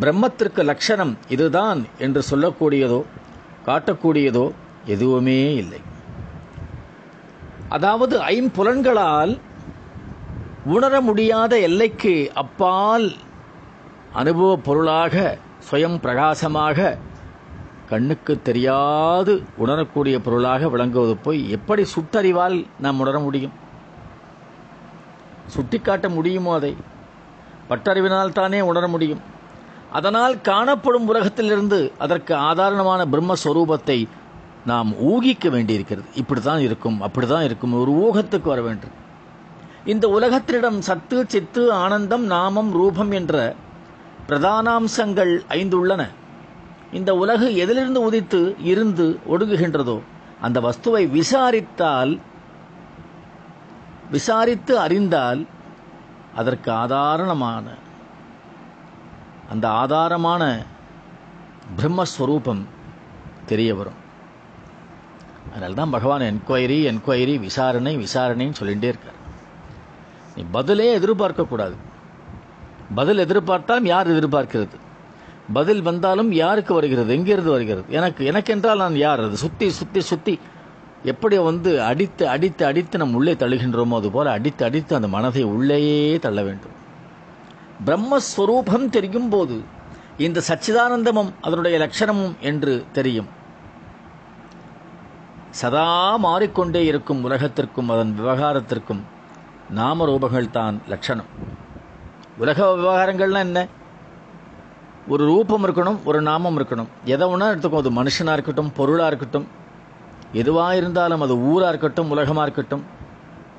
பிரம்மத்திற்கு லட்சணம் இதுதான் என்று சொல்லக்கூடியதோ காட்டக்கூடியதோ எதுவுமே இல்லை. அதாவது ஐம்புலன்களால் உணர முடியாத எல்லைக்கு அப்பால் அனுபவ பொருளாக சுயம் பிரகாசமாக கண்ணுக்கு தெரியாது உணரக்கூடிய பொருளாக விளங்குவது போய் எப்படி சுட்டறிவால் நாம் உணர முடியும்? சுட்டிக்காட்ட முடியுமோ அதை? பட்டறிவினால் தானே உணர முடியும். அதனால் காணப்படும் உலகத்திலிருந்து அதற்கு ஆதாரணமான பிரம்மஸ்வரூபத்தை நாம் ஊகிக்க வேண்டியிருக்கிறது. இப்படித்தான் இருக்கும் அப்படித்தான் இருக்கும் ஒரு ஊகத்துக்கு வர வேண்டும். இந்த உலகத்திடம் சத்து சித்து ஆனந்தம் நாமம் ரூபம் என்ற பிரதானாம்சங்கள் ஐந்து உள்ளன. இந்த உலகு எதிலிருந்து உதித்து இருந்து ஒடுங்குகின்றதோ அந்த வஸ்துவை விசாரித்தால் விசாரித்து அறிந்தால் அதற்கு ஆதாரணமான அந்த ஆதாரமான பிரம்மஸ்வரூபம் தெரிய வரும். அதனால தான் பகவான் என்கொயரி என்கொயரி விசாரணை விசாரணைன்னு சொல்லிகிட்டே இருக்கார். நீ பதிலே எதிர்பார்க்கக்கூடாது பதில் எதிர்பார்த்தாலும் யார் எதிர்பார்க்கிறது? பதில் வந்தாலும் யாருக்கு வருகிறது? எங்கிருந்து வருகிறது? எனக்கு எனக்கென்றால் நான் யார்? அது சுற்றி சுற்றி சுற்றி எப்படி வந்து அடித்து அடித்து அடித்து நம் உள்ளே தள்ளுகின்றோமோ அதுபோல் அடித்து அடித்து அந்த மனதை உள்ளேயே தள்ள வேண்டும். பிரம்மஸ்வரூபம் தெரியும் போது இந்த சச்சிதானந்தமும் அதனுடைய லட்சணமும் என்று தெரியும். சதா மாறிக்கொண்டே இருக்கும் உலகத்திற்கும் அதன் விவகாரத்திற்கும் நாமரூபங்கள் தான் லட்சணம். உலக விவகாரங்கள்னா என்ன? ஒரு ரூபம் இருக்கணும் ஒரு நாமம் இருக்கணும். எதை ஒன்றா எடுத்துக்கோ அது மனுஷனாக இருக்கட்டும் பொருளாக இருக்கட்டும் எதுவாக இருந்தாலும் அது ஊராக இருக்கட்டும் உலகமாக இருக்கட்டும்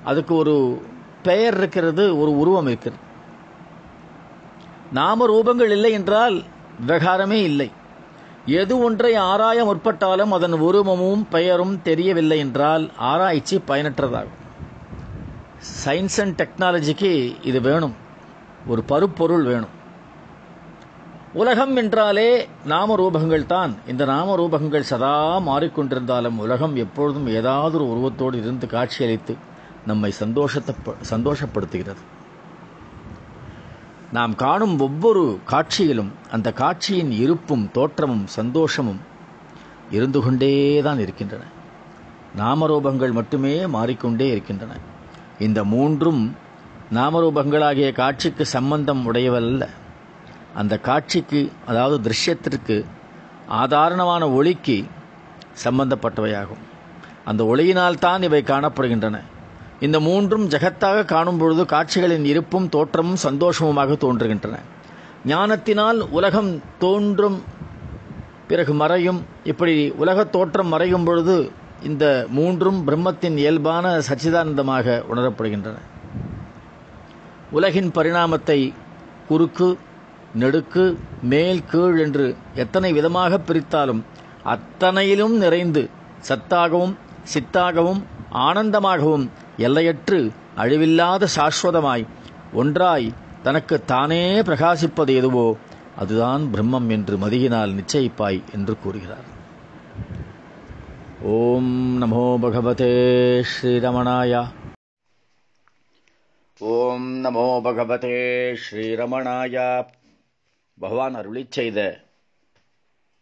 அதுக்கு ஒரு பெயர் இருக்கிறது ஒரு உருவம் இருக்கிறது. நாம ரூபங்கள் இல்லை என்றால் விவகாரமே இல்லை. எது ஒன்றை ஆராய முற்பட்டாலும் அதன் உருவமும் பெயரும் தெரியவில்லை என்றால் ஆராய்ச்சி பயனற்றதாகும். சயின்ஸ் அண்ட் டெக்னாலஜிக்கு இது வேணும். ஒரு பருப்பொருள் வேணும். உலகம் என்றாலே நாம ரூபகங்கள் தான் இந்த நாம ரூபகங்கள் சதா மாறிக்கொண்டிருந்தாலும் உலகம் எப்பொழுதும் ஏதாவது ஒரு உருவத்தோடு இருந்து காட்சியளித்து நம்மை சந்தோஷத்தை சந்தோஷப்படுத்துகிறது. நாம் காணும் ஒவ்வொரு காட்சியிலும் அந்த காட்சியின் இருப்பும் தோற்றமும் சந்தோஷமும் இருந்து கொண்டேதான் இருக்கின்றன. நாமரூபங்கள் மட்டுமே மாறிக்கொண்டே இருக்கின்றன. இந்த மூன்றும் நாமரூபங்களாகிய காட்சிக்கு சம்பந்தம் உடையவல்ல. அந்த காட்சிக்கு அதாவது திருஷ்யத்திற்கு ஆதாரணமான ஒளிக்கு சம்பந்தப்பட்டவையாகும். அந்த ஒளியினால் தான் இவை காணப்படுகின்றன. இந்த மூன்றும் ஜகத்தாக காணும் பொழுது காட்சிகளின் இருப்பும் தோற்றமும் சந்தோஷமுமாக தோன்றுகின்றன. ஞானத்தினால் உலகம் தோன்றும் பிறகு மறையும் இப்படி உலகத் தோற்றம் மறையும் பொழுது இந்த மூன்றும் பிரம்மத்தின் இயல்பான சச்சிதானந்தமாக உணரப்படுகின்றன. உலகின் பரிணாமத்தை குறுக்கு நெடுக்கு மேல் கீழ் என்று எத்தனை விதமாக பிரித்தாலும் அத்தனையிலும் நிறைந்து சத்தாகவும் சித்தாகவும் ஆனந்தமாகவும் எல்லையற்று அழிவில்லாத சாஸ்வதமாய் ஒன்றாய் தனக்கு தானே பிரகாசிப்பது எதுவோ அதுதான் பிரம்மம் என்று மதியினால் நிச்சயிப்பாய் என்று கூறுகிறார். ஓம் நமோ பகவதே ஸ்ரீரமணாயா. ஓம் நமோ பகவதே ஸ்ரீரமணாயா. பகவான் அருளி செய்த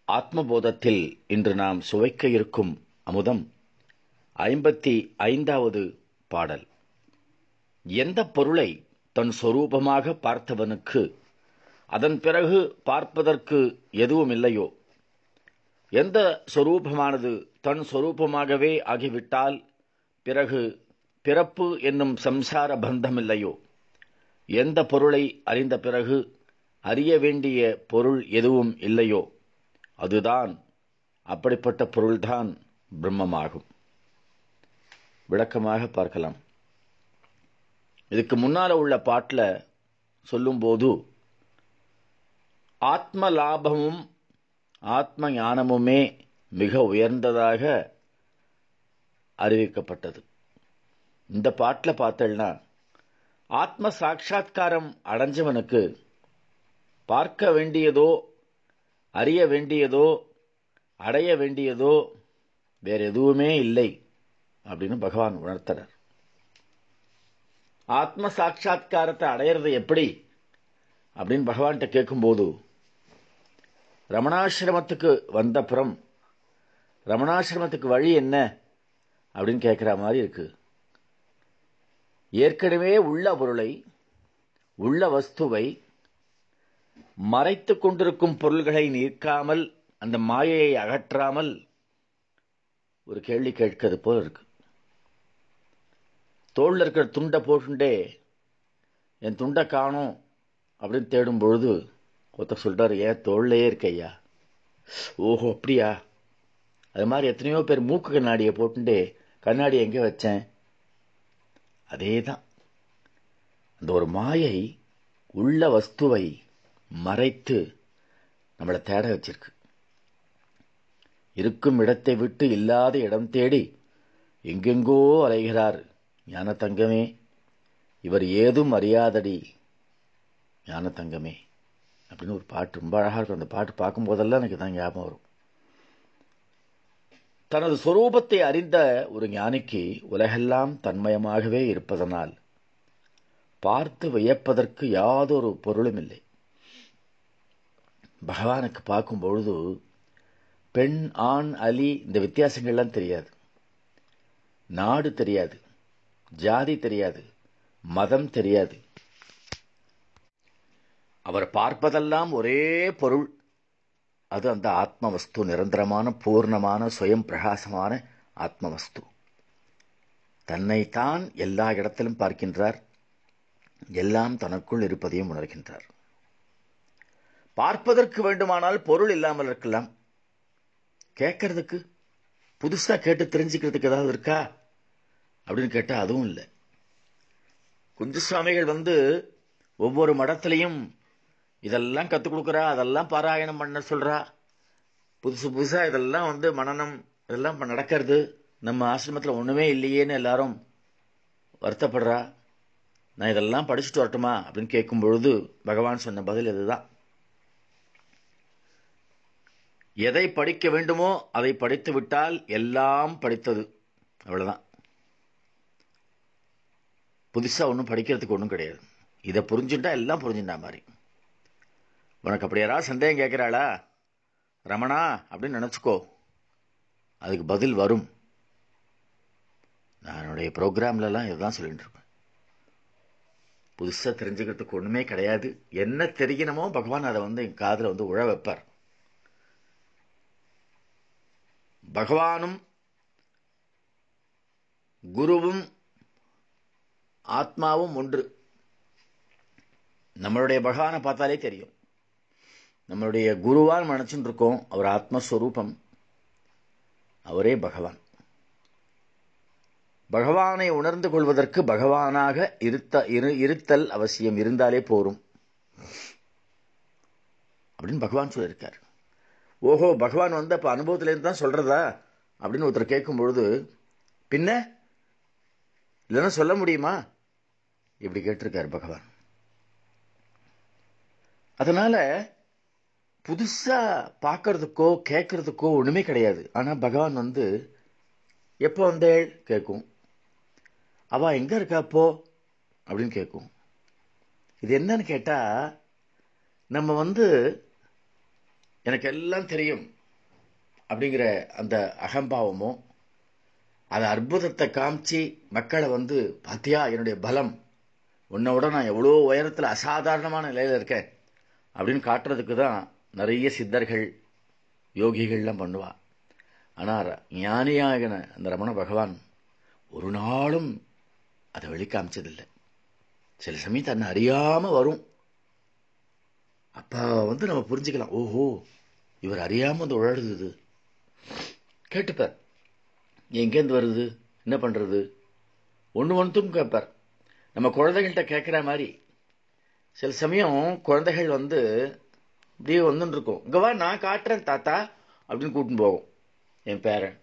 ஆத்மபோதத்தில் இன்று நாம் சுவைக்க இருக்கும் அமுதம் ஐம்பத்தி ஐந்தாவது பாடல். எந்த பொருளை தன் சொரூபமாக பார்த்தவனுக்கு அதன் பிறகு பார்ப்பதற்கு எதுவும் இல்லையோ எந்த சொரூபமானது தன் சொரூபமாகவே ஆகிவிட்டால் பிறகு பிறப்பு என்னும் சம்சார பந்தமில்லையோ? எந்த பொருளை அறிந்த பிறகு அறிய வேண்டிய பொருள் எதுவும் இல்லையோ அதுதான் அப்படிப்பட்ட பொருள்தான் பிரம்மமாகும். விளக்கமாக பார்க்கலாம். இதுக்கு முன்னால உள்ள பாட்டில் சொல்லும்போது ஆத்ம லாபமும் ஆத்ம ஞானமுமே மிக உயர்ந்ததாக அறிவிக்கப்பட்டது. இந்த பாட்டில் பார்த்தேன்னா ஆத்ம சாட்சா்காரம் அடைஞ்சவனுக்கு பார்க்க வேண்டியதோ அறிய வேண்டியதோ அடைய வேண்டியதோ வேற எதுவுமே இல்லை அப்படின்னு பகவான் உணர்த்தனர். ஆத்ம சாட்சா்காரத்தை அடையிறது எப்படி அப்படின்னு பகவான்கிட்ட கேட்கும்போது ரமணாசிரமத்துக்கு வந்தப்புறம் ரமணாசிரமத்துக்கு வழி என்ன அப்படின்னு கேட்குற மாதிரி இருக்கு. ஏற்கனவே உள்ள பொருளை உள்ள வஸ்துவை மறைத்து கொண்டிருக்கும் பொருள்களை நீக்காமல் அந்த மாயையை அகற்றாமல் ஒரு கேள்வி கேட்கிறது போல் இருக்கு. தோளில் இருக்கிற துண்டை போட்டுண்டே என் துண்டை காணும் அப்படின்னு தேடும் பொழுது ஒருத்தர் சொல்றாரு ஏன் தோல்லையே இருக்கையா ஓஹோ அப்படியா? அது மாதிரி எத்தனையோ பேர் மூக்கு கண்ணாடியை போட்டுண்டே கண்ணாடி எங்கே வச்சேன்? அதே தான் அந்த ஒரு மாயை உள்ள வஸ்துவை மறைத்து நம்மளை தேட வச்சிருக்கு. இருக்கும் இடத்தை விட்டு இல்லாத இடம் தேடி எங்கெங்கோ அலைகிறார் ஞான தங்கமே இவர் ஏதும் அறியாதடி ஞான தங்கமே அப்படின்னு ஒரு பாட்டு ரொம்ப அழகாக இருக்கும். அந்த பாட்டு பார்க்கும்போதெல்லாம் எனக்கு தான் ஞாபகம் வரும். தனது சொரூபத்தை அறிந்த ஒரு ஞானிக்கு உலகெல்லாம் தன்மயமாகவே இருப்பதனால் பார்த்து வியப்பதற்கு யாதொரு பொருளும் இல்லை பகவானுக்கு பார்க்கும் பொழுது பெண் ஆண் அலி இந்த வித்தியாசங்கள்லாம் தெரியாது. நாடு தெரியாது. ஜாதி தெரியாது. மதம் தெரியாது. அவர் பார்ப்பதெல்லாம் ஒரே பொருள். அது அந்த ஆத்மவஸ்து நிரந்தரமான பூர்ணமான சுயம் பிரகாசமான ஆத்மவஸ்து. தன்னைத்தான் எல்லா இடத்திலும் பார்க்கின்றார். எல்லாம் தனக்குள் இருப்பதையும் உணர்கின்றார். பார்ப்பதற்கு வேண்டுமானால் பொருள் இல்லாமல் இருக்கலாம். கேட்கறதுக்கு புதுசா கேட்டு தெரிஞ்சுக்கிறதுக்கு ஏதாவது இருக்கா? அப்படின்னு கேட்டா அதுவும் இல்லை. குஞ்சுசுவாமிகள் வந்து ஒவ்வொரு மடத்திலையும் இதெல்லாம் கற்றுக் கொடுக்குறா அதெல்லாம் பாராயணம் பண்ண சொல்றா. புதுசு புதுசா இதெல்லாம் வந்து மனநம் இதெல்லாம் நடக்கிறது. நம்ம ஆசிரமத்தில் ஒண்ணுமே இல்லையேன்னு எல்லாரும் வருத்தப்படுறா. நான் இதெல்லாம் படிச்சுட்டு வரட்டுமா அப்படின்னு கேட்கும் பொழுது பகவான் சொன்ன பதில் இதுதான். எதை படிக்க வேண்டுமோ அதை படித்து விட்டால் எல்லாம் படித்தது. அவ்வளோதான் புதுசாக ஒன்றும் படிக்கிறதுக்கு ஒன்றும் கிடையாது. இதை புரிஞ்சுட்டா எல்லாம் புரிஞ்சுட்டா மாதிரி. உனக்கு அப்படி யாராவது சந்தேகம் கேட்குறாளா? ரமணா அப்படின்னு நினச்சிக்கோ. அதுக்கு பதில் வரும். நான் என்னுடைய ப்ரோக்ராம்லலாம் இதுதான் சொல்லிட்டு இருப்பேன் புதுசாக தெரிஞ்சுக்கிறதுக்கு ஒன்றுமே கிடையாது. என்ன தெரியணுமோ பகவான் அதை வந்து என் காதில் வந்து உழ வைப்பார். பகவானும் குருவும் ஆத்மாவும் ஒன்று. நம்மளுடைய பகவானை பார்த்தாலே தெரியும். நம்மளுடைய குருவான் நினைச்சுட்டு இருக்கோம் அவர் ஆத்மஸ்வரூபம். அவரே பகவான். பகவானை உணர்ந்து கொள்வதற்கு பகவானாக இருத்த இரு- இருத்தல் அவசியம் இருந்தாலே போரும். அப்படின்னு பகவான் சொல்லியிருக்கார். ஓஹோ பகவான் வந்து அப்ப அனுபவத்திலேருந்து தான் சொல்றதா? அப்படின்னு ஒருத்தர் கேட்கும் பொழுது பின்ன? இல்லைன்னா சொல்ல முடியுமா? இப்படி கேட்டிருக்கார் பகவான். அதனால புதுசா பார்க்கறதுக்கோ கேட்கறதுக்கோ ஒண்ணுமே கிடையாது. ஆனா பகவான் வந்து எப்போ வந்தேள்? கேட்கும். அவ எங்க இருக்கா அப்போ? அப்படின்னு கேட்கும். இது என்னன்னு கேட்டா நம்ம வந்து எனக்கு எல்லாம் தெரியும் அப்படிங்கிற அந்த அகம்பாவமோ அது அற்புதத்தை காமிச்சு மக்களை வந்து பாத்தியா என்னுடைய பலம். உன்னோட நான் எவ்வளோ உயரத்தில் அசாதாரணமான நிலையில் இருக்கேன். அப்படின்னு காட்டுறதுக்கு தான் நிறைய சித்தர்கள் யோகிகள்லாம் பண்ணுவா. ஆனால் ஞானியாகின அந்த ரமண பகவான் ஒரு நாளும் அதை வெளிக்காமிச்சதில்லை. சில சமயம் தன்னை அறியாமல் வரும். வந்து நம்ம புரிஞ்சுக்கலாம். ஓஹோ இவர் அறியாமல் வந்து உழழுது இது கேட்டுப்பார். எங்கேருந்து வருது? என்ன பண்ணுறது ஒன்று ஒன்றுக்கும் கேட்பார். நம்ம குழந்தைகள்கிட்ட கேட்குற மாதிரி. சில சமயம் குழந்தைகள் வந்து இப்படியே வந்துன்னு இருக்கும். இங்கேவா நான் காட்டுறேன் தாத்தா அப்படின்னு கூட்டின்னு போகும் என் பேரன்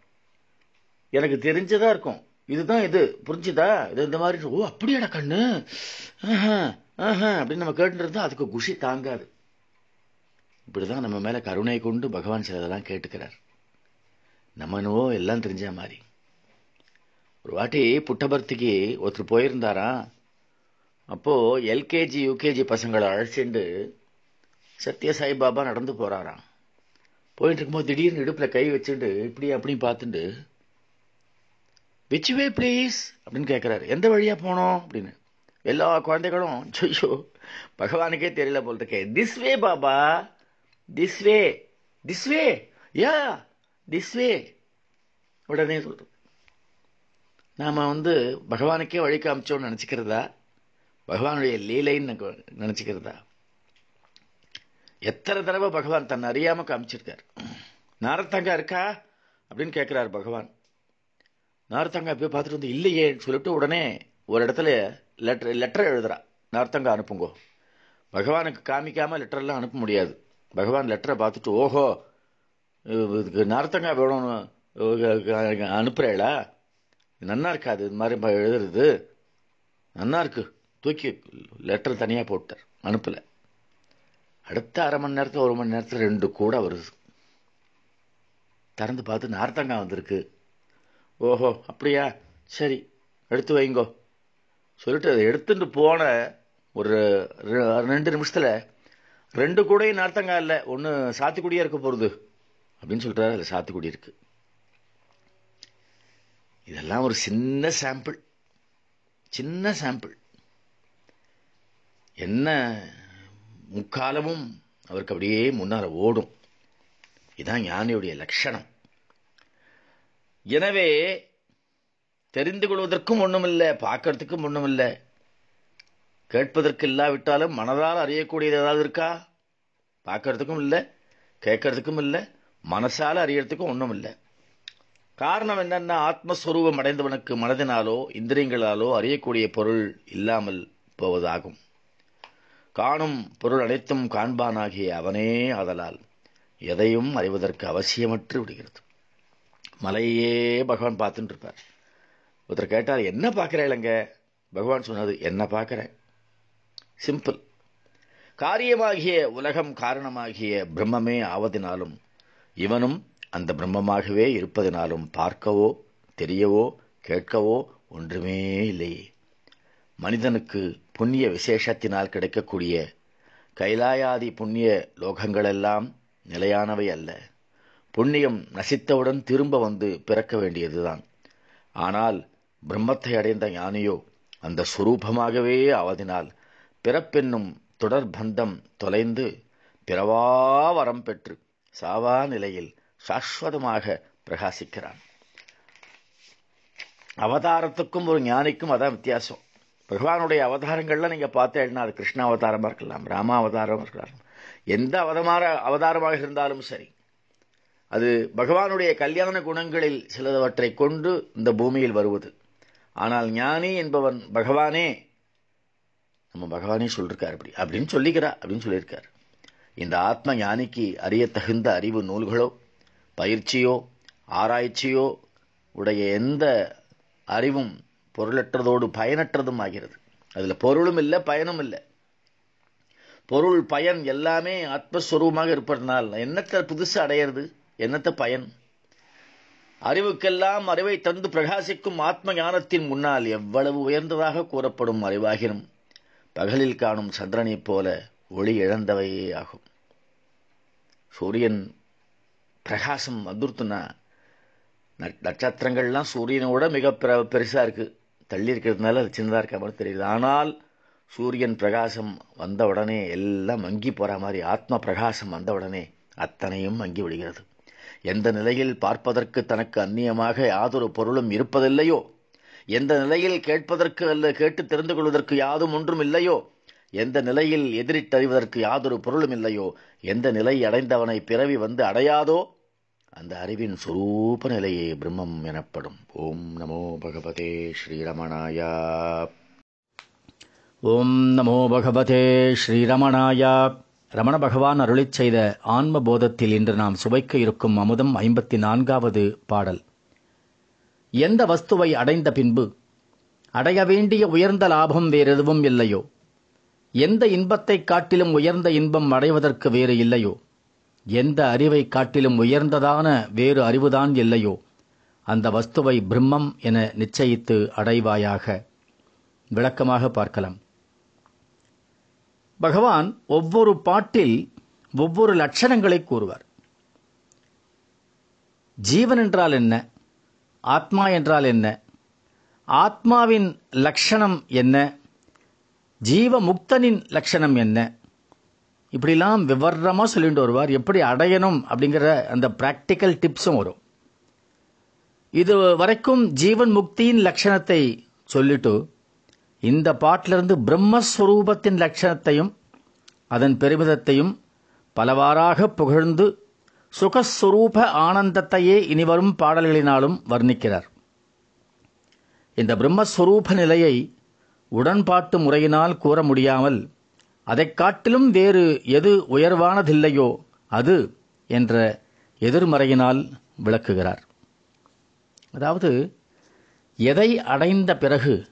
எனக்கு தெரிஞ்சதா இருக்கும். இதுதான் இது. புரிஞ்சுதா? இது இந்த மாதிரி. ஓ அப்படியாடா கண்ணு. ஆஹா, ஆஹா, அப்படின்னு நம்ம கேட்டு அதுக்கு குஷி தாங்காது. இப்படிதான் நம்ம மேலே கருணை கொண்டு பகவான் சிலதெல்லாம் கேட்டுக்கிறார். நம்ம என்னவோ எல்லாம் தெரிஞ்ச மாதிரி. ஒரு வாட்டி புட்டபர்த்திக்கு ஒருத்தர் போயிருந்தாராம் அப்போது எல்கேஜி யூகேஜி பசங்களை அழைச்சிண்டு சத்ய சாய்பாபா நடந்து போகிறாராம் போயிட்டு இருக்கும்போது திடீர்னு இடுப்பில் கை வச்சுட்டு இப்படி அப்படி பார்த்துட்டு விச் வே ப்ளீஸ் அப்படின்னு கேட்குறாரு எந்த வழியாக போனோம்? அப்படின்னு. எல்லா குழந்தைகளும் ஐயோ பகவானுக்கே தெரியல போல் இருக்கேன் this way Baba. This way this way yeah this way உடனே சொல்றது. நாம வந்து பகவானுக்கே வழி காமிச்சோம்னு நினச்சிக்கிறதா? பகவானுடைய லீலைன்னு நினச்சிக்கிறதா? எத்தனை தடவை பகவான் தன்னை அறியாம காமிச்சிருக்கார்? நாரத்தங்கா இருக்கா? அப்படின்னு கேட்கிறார் பகவான். நார்த்தங்கா போய் பார்த்துட்டு வந்து இல்லையேன்னு சொல்லிட்டு உடனே ஒரு இடத்துல லெட்டர் லெட்டர் எழுதுறா. நார்த்தங்கா அனுப்புங்கோ. பகவானுக்கு காமிக்காம லெட்டர்லாம் அனுப்ப முடியாது. பகவான் லெட்டரை பார்த்துட்டு ஓஹோ இதுக்கு நார்த்தங்காய் வேணும்னு அனுப்புகிறேளா நன்னா இருக்காது இது மாதிரி எழுதுறது. நன்னா இருக்கு. தூக்கி லெட்டர் தனியாக போட்டார் அனுப்பல. அடுத்த அரை மணி நேரத்தில் ஒரு மணி நேரத்தில் ரெண்டு கூட வருது. திறந்து பார்த்து நார்த்தங்கா வந்திருக்கு. ஓஹோ அப்படியா? சரி எடுத்து வைங்கோ. சொல்லிட்டு அதை எடுத்துட்டு போன ஒரு ரெ- ரெண்டு நிமிஷத்தில் ரெண்டு கூடையும் நார்த்தங்கா இல்லை ஒன்று சாத்துக்குடியாக இருக்க போகிறது அப்படின்னு சொல்கிறாரு அதில் சாத்துக்குடி இருக்கு. இதெல்லாம் ஒரு சின்ன சாம்பிள் சின்ன சாம்பிள் என்ன முக்காலமும் அவருக்கு அப்படியே முன்னால் ஓடும். இதுதான் ஞானியுடைய லட்சணம். எனவே தெரிந்து கொள்வதற்கும் ஒன்றுமில்லை பார்க்கறதுக்கும் ஒன்றுமில்லை கேட்பதற்கு இல்லாவிட்டாலும் மனதால் அறியக்கூடியது ஏதாவது இருக்கா? பார்க்கறதுக்கும் இல்லை கேட்கறதுக்கும் இல்லை மனசால் அறியறதுக்கும் ஒன்றும் இல்லை. காரணம் என்னன்னா ஆத்மஸ்வரூபம் அடைந்தவனுக்கு மனதினாலோ இந்திரியங்களாலோ அறியக்கூடிய பொருள் இல்லாமல் போவதாகும். காணும் பொருள் அனைத்தும் காண்பானாகிய அவனே ஆதலால் எதையும் அறிவதற்கு அவசியமற்று விடுகிறது. மலையே பகவான் பார்த்துட்டு இருப்பார். ஒருத்தர் கேட்டார் என்ன பார்க்கிறேங்க பகவான் சொன்னது என்ன பார்க்குறேன்? சிம்பிள். காரியமாகிய உலகம் காரணமாகிய பிரம்மமே ஆவதினாலும் இவனும் அந்த பிரம்மமாகவே இருப்பதினாலும் பார்க்கவோ தெரியவோ கேட்கவோ ஒன்றுமே இல்லையே மனிதனுக்கு புண்ணிய விசேஷத்தினால் கிடைக்கக்கூடிய கைலாயாதி புண்ணிய லோகங்களெல்லாம் நிலையானவை அல்ல. புண்ணியம் நசித்தவுடன் திரும்ப வந்து பிறக்க வேண்டியதுதான். ஆனால் பிரம்மத்தை அடைந்த ஞானியோ அந்த சுரூபமாகவே ஆவதினால் பிறப்பென்னும் தொடர் பந்தம் தொலைந்து பிறவா வரம் பெற்று சாவா நிலையில் சாஸ்வதமாக பிரகாசிக்கிறான். அவதாரத்துக்கும் ஒரு ஞானிக்கும் அதான் வித்தியாசம். பகவானுடைய அவதாரங்கள்லாம் நீங்கள் பார்த்தேன்னா அது கிருஷ்ண அவதாரமாக இருக்கலாம் ராம அவதாரமாக இருக்கலாம். எந்த அவதமாக அவதாரமாக இருந்தாலும் சரி அது பகவானுடைய கல்யாண குணங்களில் சிலவற்றை கொண்டு இந்த பூமியில் வருவது. ஆனால் ஞானி என்பவன் பகவானே நம்ம பகவானே சொல்லிருக்கார் அப்படி. அப்படின்னு சொல்லிக்கிறா அப்படின்னு சொல்லியிருக்கார். இந்த ஆத்ம ஞானிக்கு அறிய தகுந்த அறிவு நூல்களோ பயிற்சியோ ஆராய்ச்சியோ உடைய எந்த அறிவும் பொருளற்றதோடு பயனற்றதும் ஆகிறது. அதில் பொருளும் இல்லை பயனும் இல்லை. பொருள் பயன் எல்லாமே ஆத்மஸ்வரூபமாக இருப்பதனால் என்னத்தை புதுசு அடையிறது? என்னத்த பயன்? அறிவுக்கெல்லாம் அறிவை தந்து பிரகாசிக்கும் ஆத்ம ஞானத்தின் முன்னால் எவ்வளவு உயர்ந்ததாக கூறப்படும் அறிவாகினும் பகலில் காணும் சந்திரனைப் போல ஒளி இழந்தவையே ஆகும் சூரியன் பிரகாசம் வந்துருத்துனா நட்சத்திரங்கள்லாம் சூரியனோட மிக பெருசாக இருக்குது தள்ளி இருக்கிறதுனால அது சின்னதாக இருக்க மாதிரி தெரியுது. ஆனால் சூரியன் பிரகாசம் வந்த உடனே எல்லாம் மங்கி போகிற மாதிரி ஆத்ம பிரகாசம் வந்த உடனே அத்தனையும் மங்கி விடுகிறது. எந்த நிலையில் பார்ப்பதற்கு தனக்கு அந்நியமாக யாதொரு பொருளும் இருப்பதில்லையோ எந்த நிலையில் கேட்பதற்கு அல்ல கேட்டு தெரிந்து கொள்வதற்கு யாதும் ஒன்றும் இல்லையோ? எந்த நிலையில் எதிரிட்டறிவதற்கு யாதொரு பொருளும் இல்லையோ? எந்த நிலை அடைந்தவனை பிறவி வந்து அடையாதோ? அந்த அறிவின் சுரூப நிலையே பிரம்மம் எனப்படும். ஓம் நமோ பகவதே ஸ்ரீரமணாயா. ஓம் நமோ பகவதே ஸ்ரீரமணாயா. ரமண பகவான் அருளிச் செய்த ஆன்ம போதத்தில் இன்று நாம் சுவைக்க இருக்கும் அமுதம் ஐம்பத்தி நான்காவது பாடல். எந்த வஸ்துவை அடைந்த பின்பு அடைய வேண்டிய உயர்ந்த லாபம் வேறெதுவும் இல்லையோ? எந்த இன்பத்தைக் காட்டிலும் உயர்ந்த இன்பம் அடைவதற்கு வேறு இல்லையோ? எந்த அறிவை காட்டிலும் உயர்ந்ததான வேறு அறிவுதான் இல்லையோ? அந்த வஸ்துவை பிரம்மம் என நிச்சயித்து அடைவாயாக. விளக்கமாக பார்க்கலாம். பகவான் ஒவ்வொரு பாட்டில் ஒவ்வொரு லட்சணங்களை கூறுவார். ஜீவன் என்றால் என்ன? ஆத்மா என்றால் என்ன? ஆத்மாவின் லட்சணம் என்ன? ஜீவ முக்தனின் லட்சணம் என்ன? இப்படிலாம் விவரமாக சொல்லிட்டு வருவார். எப்படி அடையணும் அப்படிங்கிற அந்த ப்ராக்டிக்கல் டிப்ஸும் வரும். இது வரைக்கும் ஜீவன் முக்தியின் லட்சணத்தை சொல்லிட்டு இந்த பாட்டிலிருந்து பிரம்மஸ்வரூபத்தின் லட்சணத்தையும் அதன் பெருமிதத்தையும் பலவாறாக புகழ்ந்து சுகஸ்வரூப ஆனந்தத்தையே இனிவரும் பாடல்களினாலும் வர்ணிக்கிறார். இந்த பிரம்மஸ்வரூப நிலையை உடன்பாட்டு முறையினால் கூற முடியாமல் அதைக் காட்டிலும் வேறு எது உயர்வானதில்லையோ அது என்ற எதிர்மறையினால் விளக்குகிறார். அதாவது எதை அடைந்த பிறகு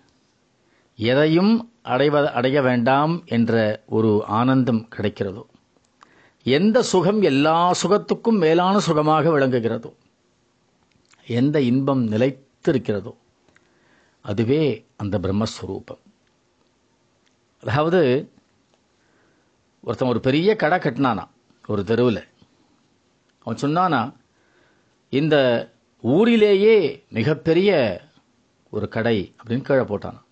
எதையும் அடைவ அடைய வேண்டாம் என்ற ஒரு ஆனந்தம் கிடைக்கிறதோ எந்த சுகம் எல்லா சுகத்துக்கும் மேலான சுகமாக விளங்குகிறதோ எந்த இன்பம் நிலைத்திருக்கிறதோ அதுவே அந்த பிரம்மஸ்வரூபம். அதாவது ஒருத்தன் ஒரு பெரிய கடை கட்டினானா ஒரு தெருவில். அவன் சொன்னானா இந்த ஊரிலேயே மிகப்பெரிய ஒரு கடை அப்படின்னு கீழே போட்டானான்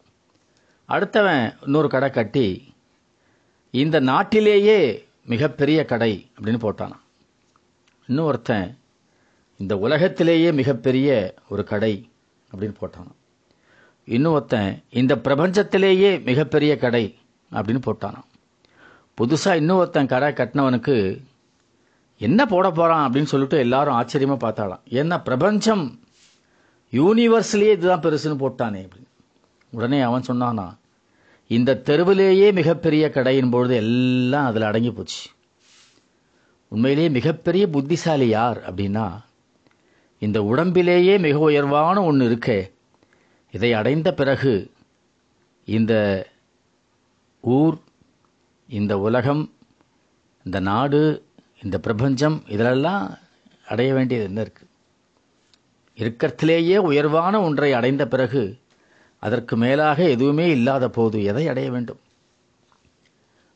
அடுத்தவன் இன்னொரு கடை கட்டி இந்த நாட்டிலேயே மிகப்பெரிய கடை அப்படின்னு போட்டானான் இன்னும் ஒருத்தன் இந்த உலகத்திலேயே மிகப்பெரிய ஒரு கடை அப்படின்னு போட்டானான் இன்னும் ஒருத்தன் இந்த பிரபஞ்சத்திலேயே மிகப்பெரிய கடை அப்படின்னு போட்டானான் புதுசாக இன்னும் ஒருத்தன் கடை கட்டினவனுக்கு என்ன போட போகிறான் அப்படின்னு சொல்லிட்டு எல்லாரும் ஆச்சரியமாக பார்த்தாலாம் ஏன்னா பிரபஞ்சம் யூனிவர்ஸ்லேயே இதுதான் பெருசுன்னு போட்டானே அப்படின்னு. உடனே அவன் சொன்னானா இந்த தெருவிலேயே மிகப்பெரிய கடையின் பொழுது எல்லாம் அதில் அடங்கி போச்சு. உண்மையிலேயே மிகப்பெரிய புத்திசாலி யார் அப்படின்னா இந்த உடம்பிலேயே மிக உயர்வான ஒன்று இருக்கே. இதை அடைந்த பிறகு இந்த ஊர் இந்த உலகம் இந்த நாடு இந்த பிரபஞ்சம் இதிலெல்லாம் அடைய வேண்டியது என்ன இருக்குது இருக்கிறதுலேயே உயர்வான ஒன்றை அடைந்த பிறகு அதற்கு மேலாக எதுவுமே இல்லாத போது எதை அடைய வேண்டும்?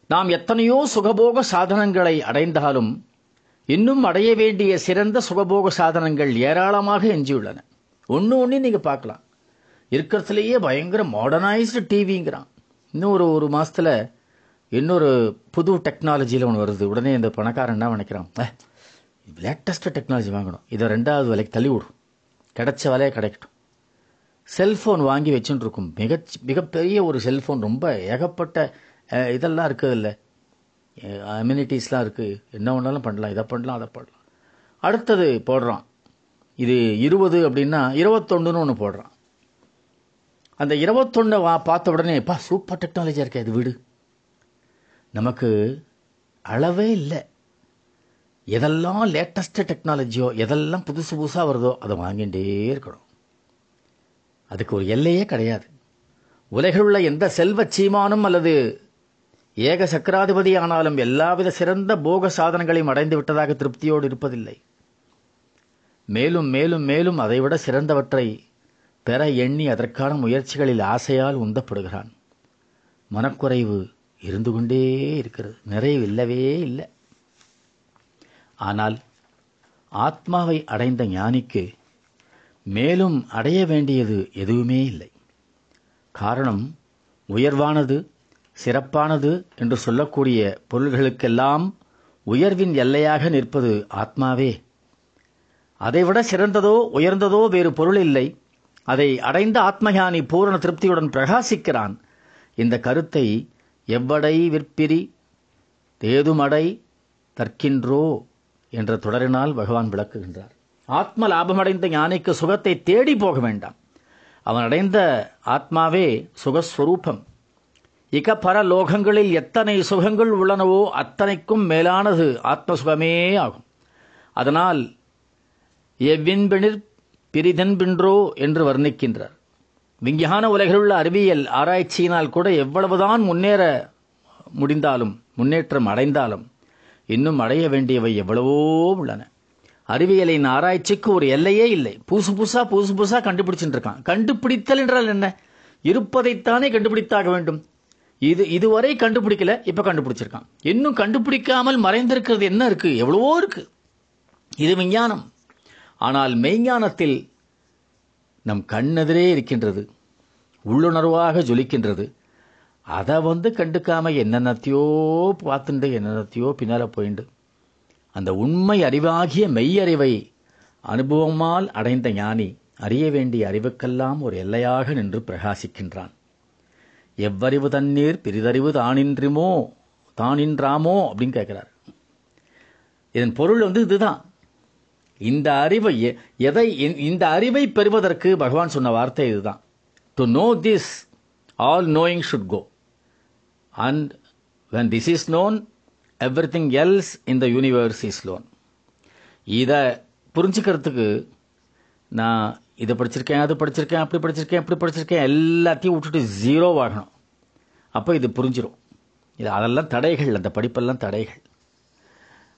நாம் எத்தனையோ சுகபோக சாதனங்களை அடைந்தாலும் இன்னும் அடைய வேண்டிய சிறந்த சுகபோக சாதனங்கள் ஏராளமாக எஞ்சியுள்ளன. ஒன்று ஒன்று நீங்கள் பார்க்கலாம். இருக்கிறதுலேயே பயங்கர மாடர்னைஸ்டு டிவிங்கிறான் இன்னும் ஒரு ஒரு மாதத்தில் இன்னொரு புது டெக்னாலஜியில் ஒன்று வருது. உடனே இந்த பணக்காரன் என்ன நினைக்கிறான்? லேட்டஸ்ட்டு டெக்னாலஜி வாங்கணும். இதை ரெண்டாவது விலைக்கு தள்ளி விடும் கிடைச்ச விலையை கிடைக்கட்டும். செல்ஃபோன் வாங்கி வச்சுட்டு இருக்கும் மிக மிகப்பெரிய ஒரு செல்ஃபோன் ரொம்ப ஏகப்பட்ட இதெல்லாம் இருக்குது இல்லை அம்யூனிட்டிஸ்லாம் இருக்குது என்ன வேணாலும் பண்ணலாம். இதை பண்ணலாம் அதை பண்ணலாம். அடுத்தது போடுறான். இது இருபது அப்படின்னா இருபத்தொன்னுன்னு ஒன்று போடுறான். அந்த இருபத்தொன்னை வா பார்த்த உடனே பா சூப்பர் டெக்னாலஜியாக இருக்கே இது வீடு. நமக்கு அளவே இல்லை. எதெல்லாம் லேட்டஸ்ட்டு டெக்னாலஜியோ எதெல்லாம் புதுசு புதுசாக வருதோ அதை வாங்கிகிட்டே இருக்கணும். அதுக்கு ஒரு எல்லையே கிடையாது. உலகில் உள்ள எந்த செல்வ சீமானும் அல்லது ஏக சக்கராதிபதி ஆனாலும் எல்லாவித சிறந்த போக சாதனங்களையும் அடைந்து விட்டதாக திருப்தியோடு இருப்பதில்லை. மேலும் மேலும் மேலும் அதைவிட சிறந்தவற்றை பெற எண்ணி அதற்கான முயற்சிகளில் ஆசையால் உந்தப்படுகிறான். மனக்குறைவு இருந்து கொண்டே இருக்கிறது. நிறைவு இல்லவே இல்லை. ஆனால் ஆத்மாவை அடைந்த ஞானிக்கு மேலும் அடைய வேண்டியது எதுவுமே இல்லை. காரணம் உயர்வானது சிறப்பானது என்று சொல்லக்கூடிய பொருள்களுக்கெல்லாம் உயர்வின் எல்லையாக நிற்பது ஆத்மாவே. அதைவிட சிறந்ததோ உயர்ந்ததோ வேறு பொருள் இல்லை. அதை அடைந்த ஆத்மயானி பூரண திருப்தியுடன் பிரகாசிக்கிறான். இந்த கருத்தை எவ்வடை விற்பிரி தேதுமடை தற்கின்றோ என்ற தொடரினால் பகவான் விளக்குகின்றார். ஆத்ம லாபமடைந்த ஞானிக்கு சுகத்தை தேடி போக வேண்டாம். அவன் அடைந்த ஆத்மாவே சுகஸ்வரூபம். இக பர லோகங்களில் எத்தனை சுகங்கள் உள்ளனவோ அத்தனைக்கும் மேலானது ஆத்ம சுகமே ஆகும். அதனால் எவ்வின்பினிர் பிரிதென்பின்றோ என்று வர்ணிக்கின்றார். விஞ்ஞான உலகிலுள்ள அறிவியல் ஆராய்ச்சியினால் கூட எவ்வளவுதான் முன்னேற முடிந்தாலும் முன்னேற்றம் அடைந்தாலும் இன்னும் அடைய வேண்டியவை எவ்வளவோ உள்ளன. அறிவியலின் ஆராய்ச்சிக்கு ஒரு எல்லையே இல்லை. புதுசு புதுசா புதுசு புதுசா கண்டுபிடிச்சுட்டு இருக்கான். கண்டுபிடித்தல் என்றால் என்ன? இருப்பதைத்தானே கண்டுபிடித்தாக வேண்டும். இது இதுவரை கண்டுபிடிக்கல இப்ப கண்டுபிடிச்சிருக்கான். இன்னும் கண்டுபிடிக்காமல் மறைந்திருக்கிறது என்ன இருக்கு? எவ்வளவோ இருக்கு. இது விஞ்ஞானம். ஆனால் மெய்ஞானத்தில் நம் கண்ணெதிரே இருக்கின்றது. உள்ளுணர்வாக ஜொலிக்கின்றது. அதை வந்து கண்டுக்காம என்னென்னத்தையோ பார்த்துண்டு என்னென்னத்தையோ பின்னால போயிண்டு. அந்த உண்மை அறிவாகிய மெய்யறிவை அனுபவமால் அடைந்த ஞானி அறிய வேண்டிய அறிவுக்கெல்லாம் ஒரு எல்லையாக நின்று பிரகாசிக்கின்றான். எவ்வறிவு தண்ணீர் பிரிதறிவு தானின்றுமோ தானின்றாமோ அப்படின்னு கேட்கிறார். இதன் பொருள் வந்து இதுதான். இந்த அறிவை எ- எதை இந்த- அறிவை பெறுவதற்கு பகவான் சொன்ன வார்த்தை இதுதான். To know this all knowing should go and when this is known everything else இந்த யூனிவர்ஸ் இஸ் லோன் இதை புரிஞ்சுக்கிறதுக்கு நான் இதை படிச்சிருக்கேன் அது படிச்சிருக்கேன் அப்படி படிச்சிருக்கேன் இப்படி படிச்சிருக்கேன் எல்லாத்தையும் விட்டுட்டு ஜீரோ ஆகணும் அப்போ இது புரிஞ்சிடும் இது அதெல்லாம் தடைகள் அந்த படிப்பெல்லாம் தடைகள்.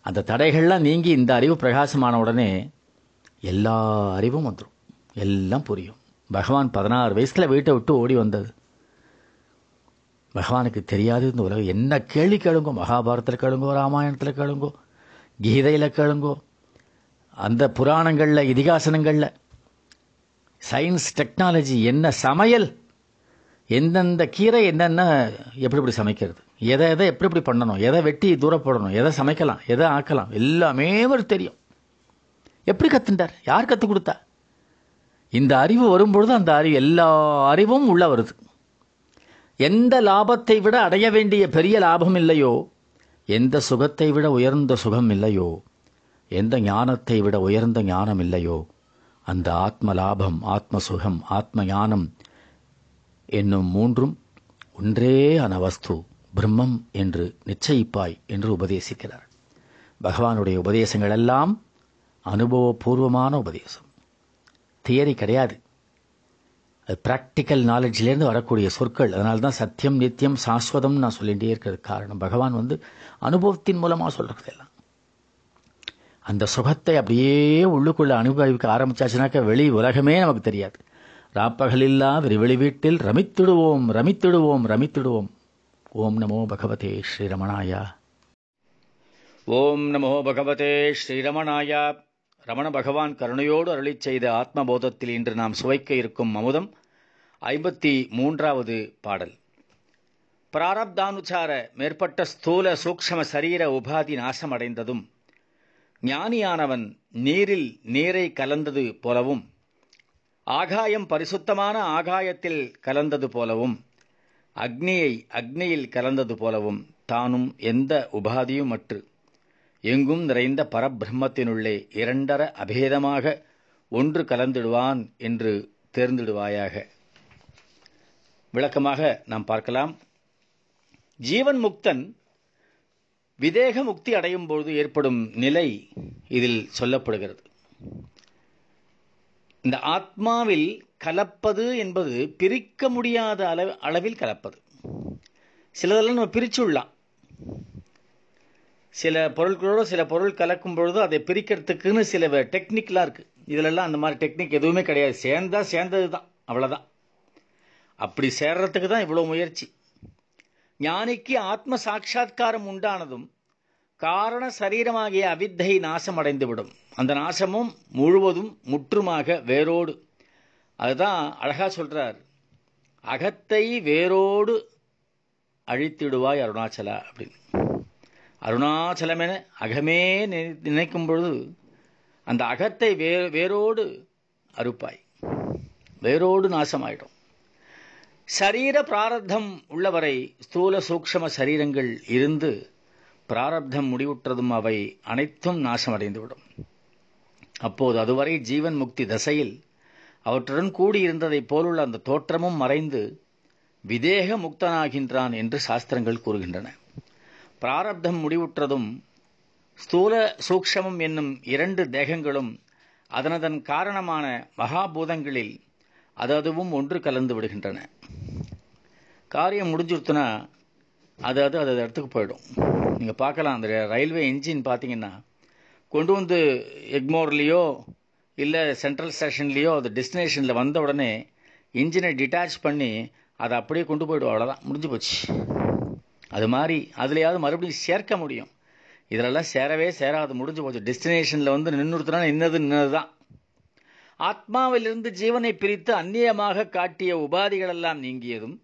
அந்த தடைகள்லாம் நீங்கி இந்த அறிவு பிரகாசமான உடனே எல்லா அறிவும் வந்துடும் எல்லாம் புரியும். பகவான் பதினாறு வயசில் வீட்டை விட்டு ஓடி வந்தது. பகவானுக்கு தெரியாது இந்த உலகம். என்ன கேள்வி கேளுங்கோ? மகாபாரதத்தில் கேளுங்கோ? ராமாயணத்தில் கேளுங்கோ? கீதையில் கேளுங்கோ? அந்த புராணங்களில் இதிகாசனங்களில் சயின்ஸ் டெக்னாலஜி என்ன சமையல்? எந்தெந்த கீரை என்னென்ன எப்படி எப்படி சமைக்கிறது? எதை எதை எப்படி எப்படி பண்ணணும்? எதை வெட்டி தூரப்படணும் எதை சமைக்கலாம்? எதை ஆக்கலாம்? எல்லாமே ஒரு தெரியும். எப்படி கற்றுண்டார் யார் கற்றுக் கொடுத்தா? இந்த அறிவு வரும்பொழுது அந்த அறிவு எல்லா அறிவும் உள்ளே வருது. எந்த லாபத்தை விட அடைய வேண்டிய பெரிய லாபம் இல்லையோ எந்த சுகத்தை விட உயர்ந்த சுகம் இல்லையோ எந்த ஞானத்தை விட உயர்ந்த ஞானம் இல்லையோ அந்த ஆத்ம லாபம் ஆத்ம சுகம் ஆத்ம ஞானம் என்னும் மூன்றும் ஒன்றே ஆன வஸ்து பிரம்மம் என்று நிச்சயிப்பாய் என்று உபதேசிக்கிறார். பகவானுடைய உபதேசங்கள் எல்லாம் அனுபவபூர்வமான உபதேசம். தியரி கிடையாது. அது ப்ராக்டிக்கல் நாலேஜ்லேருந்து வரக்கூடிய சொற்கள். அதனால தான் சத்தியம் நித்தியம் சாஸ்வதம் நான் சொல்லிகிட்டே இருக்கிறது காரணம். பகவான் வந்து அனுபவத்தின் மூலமாக சொல்கிறது எல்லாம் அந்த சுகத்தை அப்படியே உள்ளுக்குள்ளே அனுபவிக்க ஆரம்பித்தாச்சுனாக்கா வெளி உலகமே நமக்கு தெரியாது. ராப்பகலில்லா வெளி வீட்டில் ரமித்திடுவோம் ரமித்திடுவோம் ரமித்திடுவோம். ஓம் நமோ பகவதே ஸ்ரீரமணாயா. ஓம் நமோ பகவதே ஸ்ரீரமணாயா. ரமண பகவான் கருணையோடு அருளிச் செய்த ஆத்மபோதத்தில் இன்று நாம் சுவைக்க இருக்கும் அமுதம் ஐம்பத்தி மூன்றாவது பாடல். பிராரப்தானுசார மேற்பட்ட ஸ்தூல சூக்ஷம சரீர உபாதி நாசமடைந்ததும் ஞானியானவன் நீரில் நீரை கலந்தது போலவும் ஆகாயம் பரிசுத்தமான ஆகாயத்தில் கலந்தது போலவும் அக்னியை அக்னியில் கலந்தது போலவும் தானும் எந்த உபாதியும் அற்று எங்கும் நிறைந்த பரபிரம்மத்தினுள்ளே இரண்டர அபேதமாக ஒன்று கலந்திடுவான் என்று தேர்ந்திடுவாயாக. விளக்கமாக நாம் பார்க்கலாம். ஜீவன் முக்தன் விதேக முக்தி அடையும் பொழுது ஏற்படும் நிலை இதில் சொல்லப்படுகிறது. இந்த ஆத்மாவில் கலப்பது என்பது பிரிக்க முடியாத அளவில் கலப்பது. சிலதெல்லாம் நம்ம பிரிச்சுடலாம். சில பொருட்களோடு சில பொருள் கலக்கும் பொழுது அதை பிரிக்கிறதுக்குன்னு சில டெக்னிக்லாம் இருக்குது இதிலெல்லாம் அந்த மாதிரி டெக்னிக் எதுவுமே கிடையாது. சேர்ந்தா சேர்ந்தது தான் அவ்வளோதான் அப்படி சேர்றதுக்கு தான் இவ்வளோ முயற்சி. ஞானிக்கு ஆத்ம சாட்சா்காரம் உண்டானதும் காரண சரீரமாகிய அவித்தை நாசம் அடைந்துவிடும் அந்த நாசமும் முழுவதும் முற்றுமாக வேரோடு. அதுதான் அழகா சொல்றார். அகத்தை வேரோடு அழித்திடுவாய் அருணாச்சலா அப்படின்னு. அருணாச்சலம் என அகமே நினைக்கும் பொழுது அந்த அகத்தை வே வேரோடு அறுப்பாய். வேரோடு நாசமாயிடும். சரீர பிராரப்தம் உள்ளவரை ஸ்தூல சூக்ஷம சரீரங்கள் இருந்து பிராரப்தம் முடிவுற்றதும் அவை அனைத்தும் நாசமடைந்துவிடும். அப்போது அதுவரை ஜீவன் முக்தி தசையில் அவற்றுடன் கூடியிருந்ததைப் போலுள்ள அந்த தோற்றமும் மறைந்து விதேக முக்தனாகின்றான் என்று சாஸ்திரங்கள் கூறுகின்றன. பிராரப்தம் முடிவுற்றதும் ஸ்தூல சூக்ஷமம் என்னும் இரண்டு தேகங்களும் அதனதன் காரணமான மகாபூதங்களில் அது அதுவும் ஒன்று கலந்து விடுகின்றன. காரியம் முடிஞ்சுடுத்துனா அது அது அது இடத்துக்கு போயிடும். நீங்கள் பார்க்கலாம் அந்த ரயில்வே இன்ஜின் பார்த்தீங்கன்னா கொண்டு வந்து எக்மோர்லேயோ இல்லை சென்ட்ரல் ஸ்டேஷன்லேயோ அது டெஸ்டினேஷனில் வந்த உடனே இன்ஜினை டிட்டாச் பண்ணி அதை அப்படியே கொண்டு போயிடும் அவ்வளோதான் முடிஞ்சு போச்சு. அது மாதிரி அதுலையாவது மறுபடியும் சேர்க்க முடியும். இதிலெல்லாம் சேரவே சேராது. முடிஞ்சு போச்சு. டெஸ்டினேஷனில் வந்து நின்றுத்துனா நின்னது நின்னது தான் ஆத்மாவிலிருந்து ஜீவனை பிரித்து அந்நியமாக காட்டிய உபாதிகளெல்லாம் நீங்கியதும்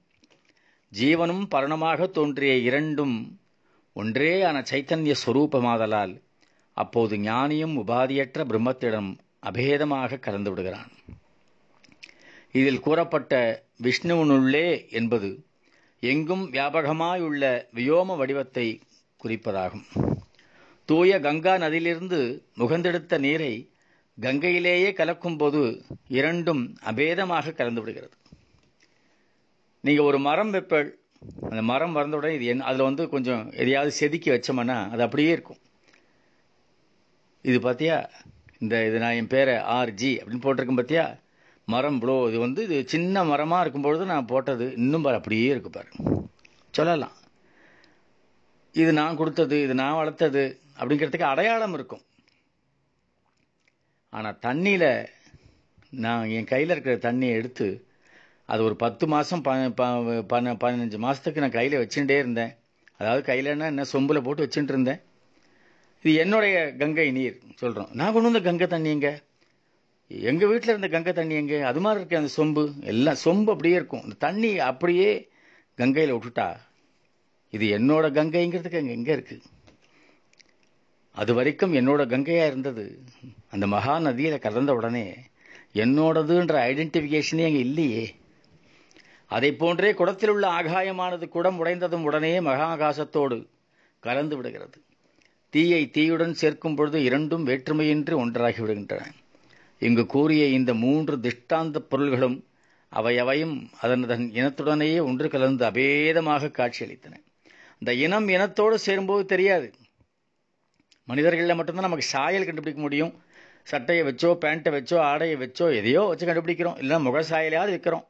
ஜீவனும் பரணமாக தோன்றிய இரண்டும் ஒன்றேயான சைத்தன்ய ஸ்வரூபமாதலால் அப்போது ஞானியும் உபாதியற்ற பிரம்மத்திடம் அபேதமாக கலந்து விடுகிறான். இதில் கூறப்பட்ட விஷ்ணுவினுள்ளே என்பது எங்கும் வியாபகமாயுள்ள வியோம வடிவத்தை குறிப்பதாகும். தூய கங்கா நதியிலிருந்து முகந்தெடுத்த நீரை கங்கையிலேயே கலக்கும்போது இரண்டும் அபேதமாக கலந்து விடுகிறது நீங்கள் ஒரு மரம் வெப்பல் அந்த மரம் வளர்ந்தவுடனே இது என் அதில் வந்து கொஞ்சம் எதையாவது செதுக்கி வச்சோம்னா அது அப்படியே இருக்கும். இது பார்த்தியா இந்த இது நான் என் பேரை ஆர்ஜி அப்படின்னு போட்டிருக்கேன் பார்த்தியா மரம் இவ்வளோ இது வந்து இது சின்ன மரமாக இருக்கும்பொழுது நான் போட்டது இன்னும் பாரு அப்படியே இருக்கு பாரு. சொல்லலாம். இது நான் கொடுத்தது இது நான் வளர்த்தது அப்படிங்கிறதுக்கு அடையாளம் இருக்கும். ஆனால் தண்ணியில் நான் என் கையில் இருக்கிற தண்ணியை எடுத்து அது ஒரு பத்து மாதம் ப ப- பன பதினஞ்சு மாதத்துக்கு நான் கையில் வச்சுட்டே இருந்தேன். அதாவது கையிலன்னா என்ன சொம்பில் போட்டு வச்சுட்டு இருந்தேன். இது என்னுடைய கங்கை நீர் சொல்கிறோம் நான் கொண்டு வந்த கங்கை தண்ணி இங்கே எங்கள் வீட்டில் இருந்த கங்கை தண்ணி எங்கே? அது மாதிரி இருக்கு அந்த சொம்பு. எல்லாம் சொம்பு அப்படியே இருக்கும். அந்த தண்ணி அப்படியே கங்கையில் விட்டுட்டா இது என்னோட கங்கைங்கிறதுக்கு அங்கே எங்கே இருக்கு? அது வரைக்கும் என்னோட கங்கையாக இருந்தது. அந்த மகா நதியில் கலந்த உடனே என்னோடதுன்ற ஐடென்டிஃபிகேஷனே அங்கே இல்லையே. அதை போன்றே குடத்தில் உள்ள ஆகாயமானது குடம் உடைந்ததும் உடனே மகாகாசத்தோடு கலந்து விடுகிறது. தீயை தீயுடன் சேர்க்கும் பொழுது இரண்டும் வேற்றுமையின்றி ஒன்றாகி விடுகின்றன. இங்கு கூறிய இந்த மூன்று திஷ்டாந்த பொருள்களும் அவையவையும் அதன் இனத்துடனேயே ஒன்று கலந்து அபேதமாக காட்சியளித்தன. இந்த இனம் இனத்தோடு சேரும்போது தெரியாது. மனிதர்களில் மட்டும்தான் நமக்கு சாயல் கண்டுபிடிக்க முடியும். சட்டையை வச்சோ பேண்ட்டை வச்சோ ஆடையை வச்சோ எதையோ வச்சு கண்டுபிடிக்கிறோம். இல்லைன்னா முக சாயலையாவது வைக்கிறோம்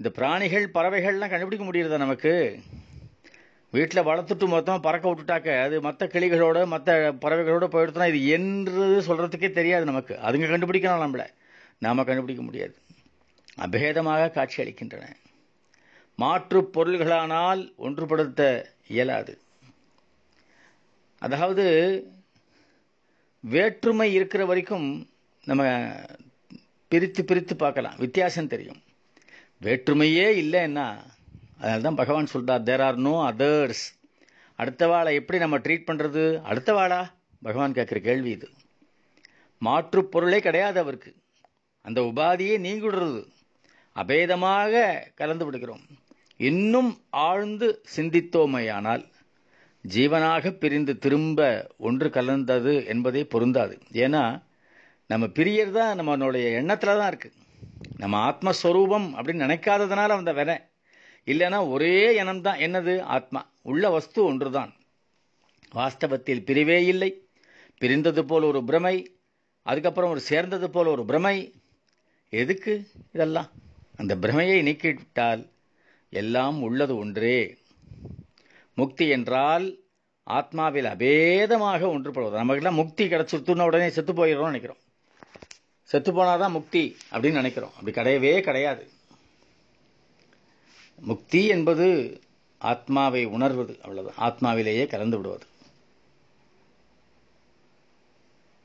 இந்த பிராணிகள் பறவைகள்லாம் கண்டுபிடிக்க முடியுறதா நமக்கு? வீட்டில் வளர்த்துட்டு மொத்தமாக பறக்க விட்டுட்டாக்க அது மற்ற கிளிகளோட மற்ற பறவைகளோட போயிடுத்துனா இது என்றது சொல்கிறதுக்கே தெரியாது நமக்கு. அதுங்க கண்டுபிடிக்கணும் நம்மளை. நாம் கண்டுபிடிக்க முடியாது. அபேதமாக காட்சி அளிக்கின்றன. மாற்று பொருள்களானால் ஒன்றுபடுத்த இயலாது. அதாவது வேற்றுமை இருக்கிற வரைக்கும் நம்ம பிரித்து பிரித்து பார்க்கலாம். வித்தியாசம் தெரியும். வேற்றுமையே இல்லைன்னா அதனால தான் பகவான் சொல்றார் தேர் ஆர் நோ அதர்ஸ் அடுத்தவாளை எப்படி நம்ம ட்ரீட் பண்ணுறது அடுத்தவாளா பகவான் கேட்குற கேள்வி இது. மாற்று பொருளே கிடையாது அவருக்கு. அந்த உபாதியை நீங்கிடுறது அபேதமாக கலந்து விடுகிறோம். இன்னும் ஆழ்ந்து சிந்தித்தோமையானால் ஜீவனாக பிரிந்து திரும்ப ஒன்று கலந்தது என்பதே பொருந்தாது. ஏன்னா நம்ம பிரியர் தான் நம்மளுடைய எண்ணத்தில் தான் இருக்குது நம்ம ஆத்மஸ்வரூபம் அப்படின்னு நினைக்காததுனால அந்த வினை. இல்லைன்னா ஒரே எண்ணம் தான். என்னது? ஆத்மா. உள்ள வஸ்து ஒன்றுதான். வாஸ்தவத்தில் பிரிவே இல்லை. பிரிந்தது போல் ஒரு பிரமை. அதுக்கப்புறம் ஒரு சேர்ந்தது போல் ஒரு பிரமை. எதுக்கு இதெல்லாம்? அந்த பிரமையை நீக்கிவிட்டால் எல்லாம் உள்ளது ஒன்றே. முக்தி என்றால் ஆத்மாவில் அபேதமாக ஒன்றுபடுவது நமக்கெல்லாம் முக்தி கிடைச்சிருத்துன உடனே செத்து போயிடுறோம்னு நினைக்கிறோம். செத்து போனாதான் முக்தி அப்படின்னு நினைக்கிறோம். அப்படி கிடையவே கிடையாது. முக்தி என்பது ஆத்மாவை உணர்வது அவ்வளவு ஆத்மாவிலேயே கலந்து விடுவது.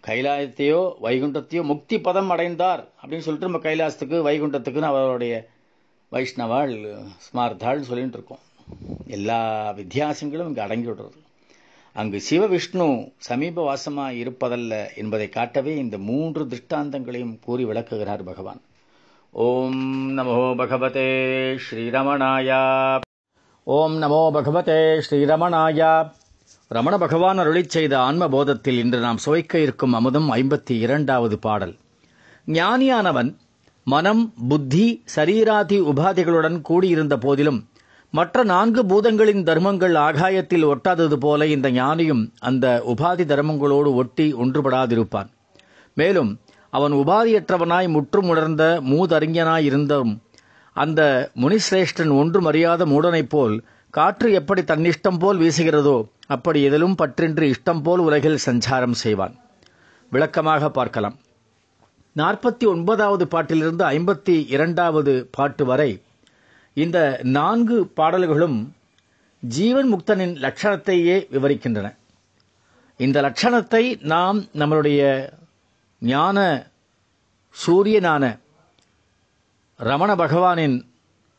கைலாயத்தையோ வைகுண்டத்தையோ முக்தி பதம் அடைந்தார் அப்படின்னு சொல்லிட்டு நம்ம கைலாசத்துக்கு வைகுண்டத்துக்குன்னு அவருடைய வைஷ்ணவாள் ஸ்மார்த்தாள் சொல்லிட்டு இருக்கோம். எல்லா வித்தியாசங்களும் இங்கு அடங்கி விடுறது. அங்கு சிவவிஷ்ணு சமீப வாசமாக இருப்பதல்ல என்பதை காட்டவே இந்த மூன்று திருஷ்டாந்தங்களையும் கூறி விளக்குகிறார் பகவான். ஓம் நமோ பகவதே ஸ்ரீரமணாயா. ஓம் நமோ பகவதே ஸ்ரீரமணாயா. ரமண பகவான் அருளிச் செய்த ஆன்மபோதத்தில் இன்று நாம் சுவைக்க இருக்கும் அமுதம் ஐம்பத்தி இரண்டாவது பாடல். ஞானியானவன் மனம் புத்தி சரீராதி உபாதிகளுடன் கூடியிருந்த போதிலும் மற்ற நான்கு பூதங்களின் தர்மங்கள் ஆகாயத்தில் ஒட்டாதது போல இந்த ஞானியும் அந்த உபாதி தர்மங்களோடு ஒட்டி ஒன்றுபடாதிருப்பான். மேலும் அவன் உபாதியற்றவனாய் முற்றும் உணர்ந்த மூதறிஞனாய் இருந்தும் அந்த முனிசிரேஷ்டன் ஒன்றும் அறியாத மூடனைப் போல் காற்று எப்படி தன்னிஷ்டம் போல் வீசுகிறதோ அப்படி எதிலும் பற்றின்றி இஷ்டம் போல் உலகில் சஞ்சாரம் செய்வான். விளக்கமாக பார்க்கலாம். நாற்பத்தி ஒன்பதாவது பாட்டிலிருந்து ஐம்பத்தி இரண்டாவது பாட்டு வரை இந்த நான்கு பாடல்களும் ஜீவன் முக்தனின் லட்சணத்தையே விவரிக்கின்றன. இந்த லட்சணத்தை நாம் நம்மளுடைய ஞான சூரியனான ரமண பகவானின்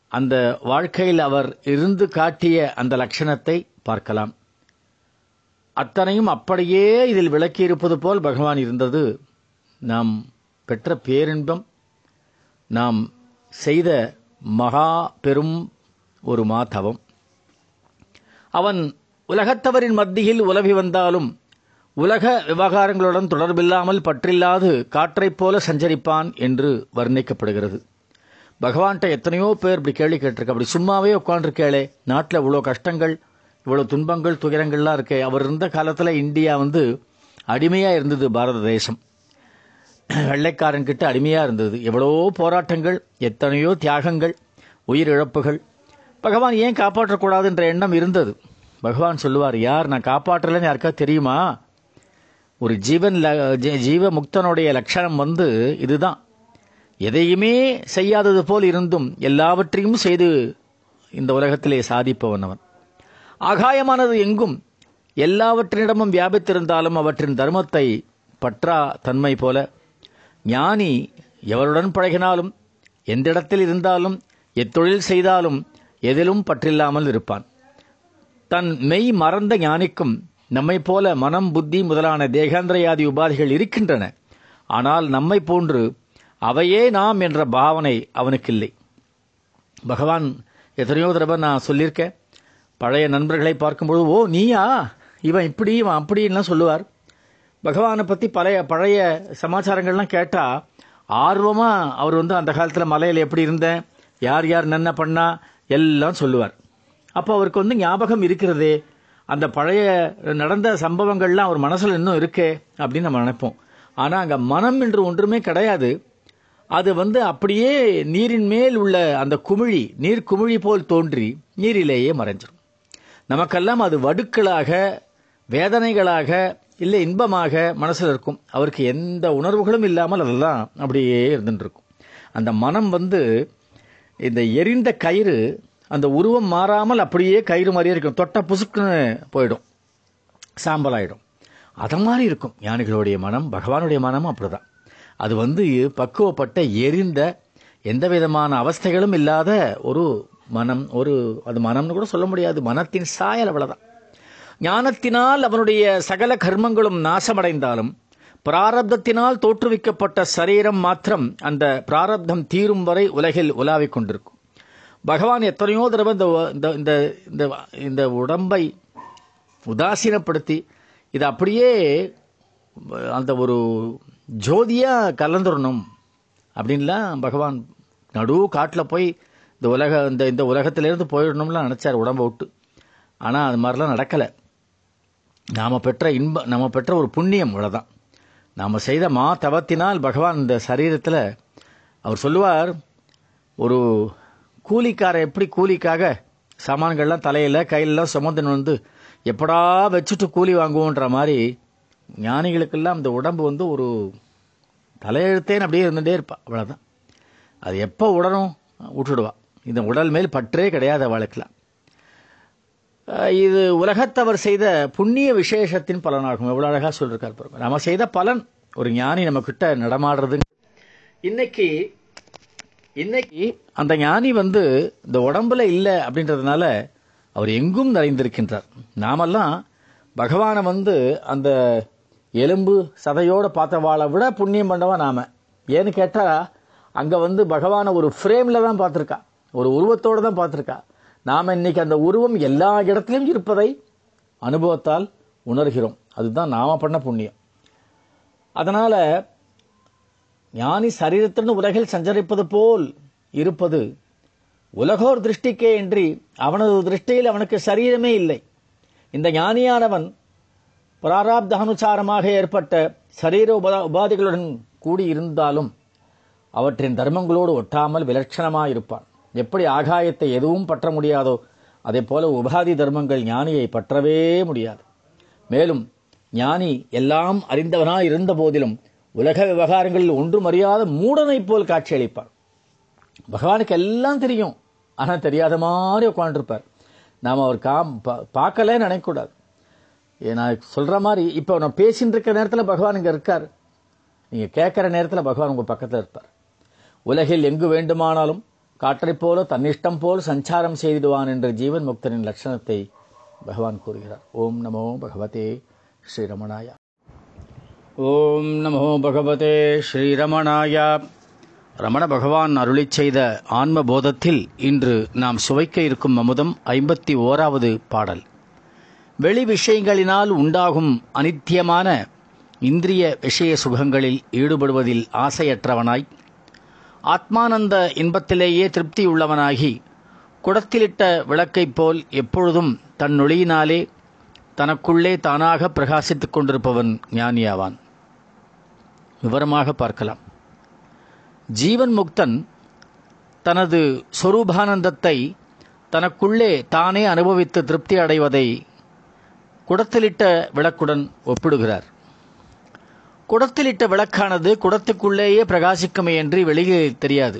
அந்த வாழ்க்கையில் அவர் இருந்து காட்டிய அந்த லட்சணத்தை பார்க்கலாம். அத்தனையும் அப்படியே இதில் விளக்கியிருப்பது போல் பகவான் இருந்தது. நாம் பெற்ற பேரின்பம் நாம் செய்த மகா பெரும் ஒரு மாதவம். அவன் உலகத்தவரின் மத்தியில் உலவி வந்தாலும் உலக விவகாரங்களுடன் தொடர்பில்லாமல் பற்றில்லாது காற்றைப் போல சஞ்சரிப்பான் என்று வர்ணிக்கப்படுகிறது. பகவான்கிட்ட எத்தனையோ பேர் இப்படி கேள்வி கேட்டிருக்க அப்படி சும்மாவே உட்காந்துருக்கேளே நாட்டில் இவ்வளோ கஷ்டங்கள் இவ்வளோ துன்பங்கள் துயரங்கள்லாம் இருக்கே. அவர் இருந்த காலத்தில் இந்தியா வந்து அடிமையாக இருந்தது பாரத தேசம். வெள்ளைக்காரன்கிட்ட அடிமையாக இருந்தது. எவ்வளோ போராட்டங்கள் எத்தனையோ தியாகங்கள் உயிரிழப்புகள். பகவான் ஏன் காப்பாற்றக்கூடாதுன்ற எண்ணம் இருந்தது. பகவான் சொல்லுவார் யார் நான் காப்பாற்றலைன்னு யாருக்கா தெரியுமா? ஒரு ஜீவன் ல- ஜீவ முக்தனுடைய லட்சணம் வந்து இதுதான். எதையுமே செய்யாதது போல் இருந்தும் எல்லாவற்றையும் செய்து இந்த உலகத்திலே சாதிப்பவன் அவன். ஆகாயமானது எங்கும்? எல்லாவற்றினிடமும் வியாபித்திருந்தாலும் அவற்றின் தர்மத்தை பற்றா தன்மை போல. ஞானி எவருடன் பழகினாலும் எந்த இடத்தில் இருந்தாலும் எத்தொழில் செய்தாலும் எதிலும் பற்றில்லாமல் இருப்பான். தன் மெய் மறந்த ஞானிக்கும் நம்மை போல மனம் புத்தி முதலான தேகாந்திரயாதி உபாதிகள் இருக்கின்றன. ஆனால் நம்மை போன்று அவையே நாம் என்ற பாவனை அவனுக்கு இல்லை பகவான் எத்தனையோ தடவை நான் சொல்லியிருக்கேன் பழைய நண்பர்களை பார்க்கும்பொழுது ஓ நீயா? இவன் இப்படி இவன் அப்படின்லாம் சொல்லுவார். பகவானை பற்றி பழைய பழைய சமாச்சாரங்கள்லாம் கேட்டால் ஆர்வமாக அவர் வந்து அந்த காலத்தில் மலையில் எப்படி இருந்தேன் யார் யார் என்ன பண்ணா எல்லாம் சொல்லுவார். அப்போ அவருக்கு வந்து ஞாபகம் இருக்கிறதே அந்த பழைய நடந்த சம்பவங்கள்லாம் அவர் மனசில் இன்னும் இருக்கே அப்படின்னு நம்ம நினைப்போம். ஆனால் அங்கே மனம் என்று ஒன்றுமே கிடையாது. அது வந்து அப்படியே நீரின் மேல் உள்ள அந்த குமிழி நீர் குமிழி போல் தோன்றி நீரிலேயே மறைஞ்சிடும் நமக்கெல்லாம் அது வடுக்களாக வேதனைகளாக இல்லை இன்பமாக மனசில் இருக்கும். அவருக்கு எந்த உணர்வுகளும் இல்லாமல் அதெல்லாம் அப்படியே இருந்துட்டு இருக்கும். அந்த மனம் வந்து இந்த எரிந்த கயிறு அந்த உருவம் மாறாமல் அப்படியே கயிறு மாதிரியே இருக்கும். தொட்ட புசுக்குன்னு போயிடும். சாம்பல் ஆயிடும் அது மாதிரி இருக்கும். ஞானிகளுடைய மனம் பகவானுடைய மனமும் அப்படிதான். அது வந்து பக்குவப்பட்ட எரிந்த எந்த விதமான அவஸ்தைகளும் இல்லாத ஒரு மனம் ஒரு அது மனம்னு கூட சொல்ல முடியாது. மனத்தின் சாயல் அவ்வளவுதான். ஞானத்தினால் அவனுடைய சகல கர்மங்களும் நாசமடைந்தாலும் பிராரப்தத்தினால் தோற்றுவிக்கப்பட்ட சரீரம் மாத்திரம் அந்த பிராரப்தம் தீரும் வரை உலகில் உலாவிக் கொண்டிருக்கும். பகவான் எத்தனையோ தடவை இந்த இந்த இந்த இந்த இந்த உடம்பை உதாசீனப்படுத்தி இது அப்படியே அந்த ஒரு ஜோதியாக கலந்துடணும் அப்படின்லாம் பகவான் நடு காட்டில் போய் இந்த உலக இந்த இந்த உலகத்திலேருந்து போயிடணும்லாம் நினச்சார் உடம்பை விட்டு. ஆனால் அது மாதிரிலாம் நடக்கலை. நாம் பெற்ற இன்ப நம்ம பெற்ற ஒரு புண்ணியம் இவ்வளோதான் நாம் செய்த மா தவத்தினால் பகவான் இந்த சரீரத்தில் அவர் சொல்லுவார் ஒரு கூலிக்கார எப்படி கூலிக்காக சாமான்கள்லாம் தலையில் கையிலலாம் சுமந்துன்னு வந்து எப்படா வச்சுட்டு கூலி வாங்குவோன்ற மாதிரி ஞானிகளுக்கெல்லாம் அந்த உடம்பு வந்து ஒரு தலையெழுத்தேன்னு அப்படியே இருந்துகிட்டே இருப்பாள் அவ்வளோதான் அது எப்போ உடனும் விட்டுடுவா. இந்த உடல் மேல் பற்றே கிடையாது அவளுக்கெல்லாம். இது உலகத்தவர் செய்த புண்ணிய விசேஷத்தின் பலனாகும். எவ்வளோ அழகாக சொல்லியிருக்கார் நம்ம செய்த பலன் ஒரு ஞானி நம்மக்கிட்ட நடமாடுறதுன்னு இன்னைக்கு இன்னைக்கு அந்த ஞானி வந்து இந்த உடம்புல இல்லை அப்படின்றதுனால அவர் எங்கும் நிறைந்திருக்கின்றார். நாமெல்லாம் பகவானை வந்து அந்த எலும்பு சதையோடு பார்த்தவாளை விட புண்ணியம் பண்ணவா நாம. ஏன்னு கேட்டால் அங்கே வந்து பகவானை ஒரு ஃப்ரேமில் தான் பார்த்துருக்கா. ஒரு உருவத்தோடு தான் பார்த்துருக்கா. நாம் இன்னைக்கு அந்த உருவம் எல்லா இடத்துலையும் இருப்பதை அனுபவத்தால் உணர்கிறோம். அதுதான் நாம் பண்ண புண்ணியம். அதனால் ஞானி சரீரத்துடன் உலகில் சஞ்சரிப்பது போல் இருப்பது உலகோர் திருஷ்டிக்கே இன்றி அவனது திருஷ்டியில் அவனுக்கு சரீரமே இல்லை. இந்த ஞானியானவன் பிராராப்தானுசாரமாக ஏற்பட்ட சரீர உபா உபாதிகளுடன் கூடியிருந்தாலும் அவற்றின் தர்மங்களோடு ஒட்டாமல் விலட்சணமாயிருப்பான். எப்படி ஆகாயத்தை எதுவும் பற்ற முடியாதோ அதே போல உபாதி தர்மங்கள் ஞானியை பற்றவே முடியாது. மேலும் ஞானி எல்லாம் அறிந்தவனாய் இருந்த போதிலும் உலக விவகாரங்களில் ஒன்றும் அறியாத மூடனைப் போல் காட்சியளிப்பார். பகவானுக்கு எல்லாம் தெரியும். ஆனால் தெரியாத மாதிரி உட்காந்துருப்பார் நாம் அவர் காம் பார்க்கலன்னு நினைக்கக்கூடாது. நான் சொல்கிற மாதிரி இப்போ நான் பேசின்னு இருக்க நேரத்தில் பகவான் இங்கே இருக்கார். நீங்கள் கேட்குற நேரத்தில் பகவான் உங்கள் பக்கத்தில் இருப்பார். உலகில் எங்கு வேண்டுமானாலும் காற்றைப் போல தன்னிஷ்டம் போல் சஞ்சாரம் செய்திடுவான் என்ற ஜீவன் முக்தனின் லட்சணத்தை பகவான் கூறுகிறார். ஓம் நமோ பகவதே ஸ்ரீரமணாயா ஓம் நமோ பகவதே ஸ்ரீரமணாய. ரமண பகவான் அருளிச் செய்த ஆன்ம போதத்தில் இன்று நாம் சுவைக்க இருக்கும் அமுதம் ஐம்பத்தி ஓராவது பாடல். வெளி விஷயங்களினால் உண்டாகும் அனித்தியமான இந்திரிய விஷய சுகங்களில் ஈடுபடுவதில் ஆசையற்றவனாய் ஆத்மானந்த இன்பத்திலேயே திருப்தியுள்ளவனாகி குடத்திலிட்ட விளக்கைப் போல் எப்பொழுதும் தன் நொழியினாலே தனக்குள்ளே தானாக பிரகாசித்துக் கொண்டிருப்பவன் ஞானியாவான். விவரமாக பார்க்கலாம். ஜீவன் முக்தன் தனது சொரூபானந்தத்தை தனக்குள்ளே தானே அனுபவித்து திருப்தி அடைவதை குடத்திலிட்ட விளக்குடன் ஒப்பிடுகிறார். குடத்திலிட்ட விளக்கானது குடத்துக்குள்ளேயே பிரகாசிக்குமே என்று வெளியே தெரியாது.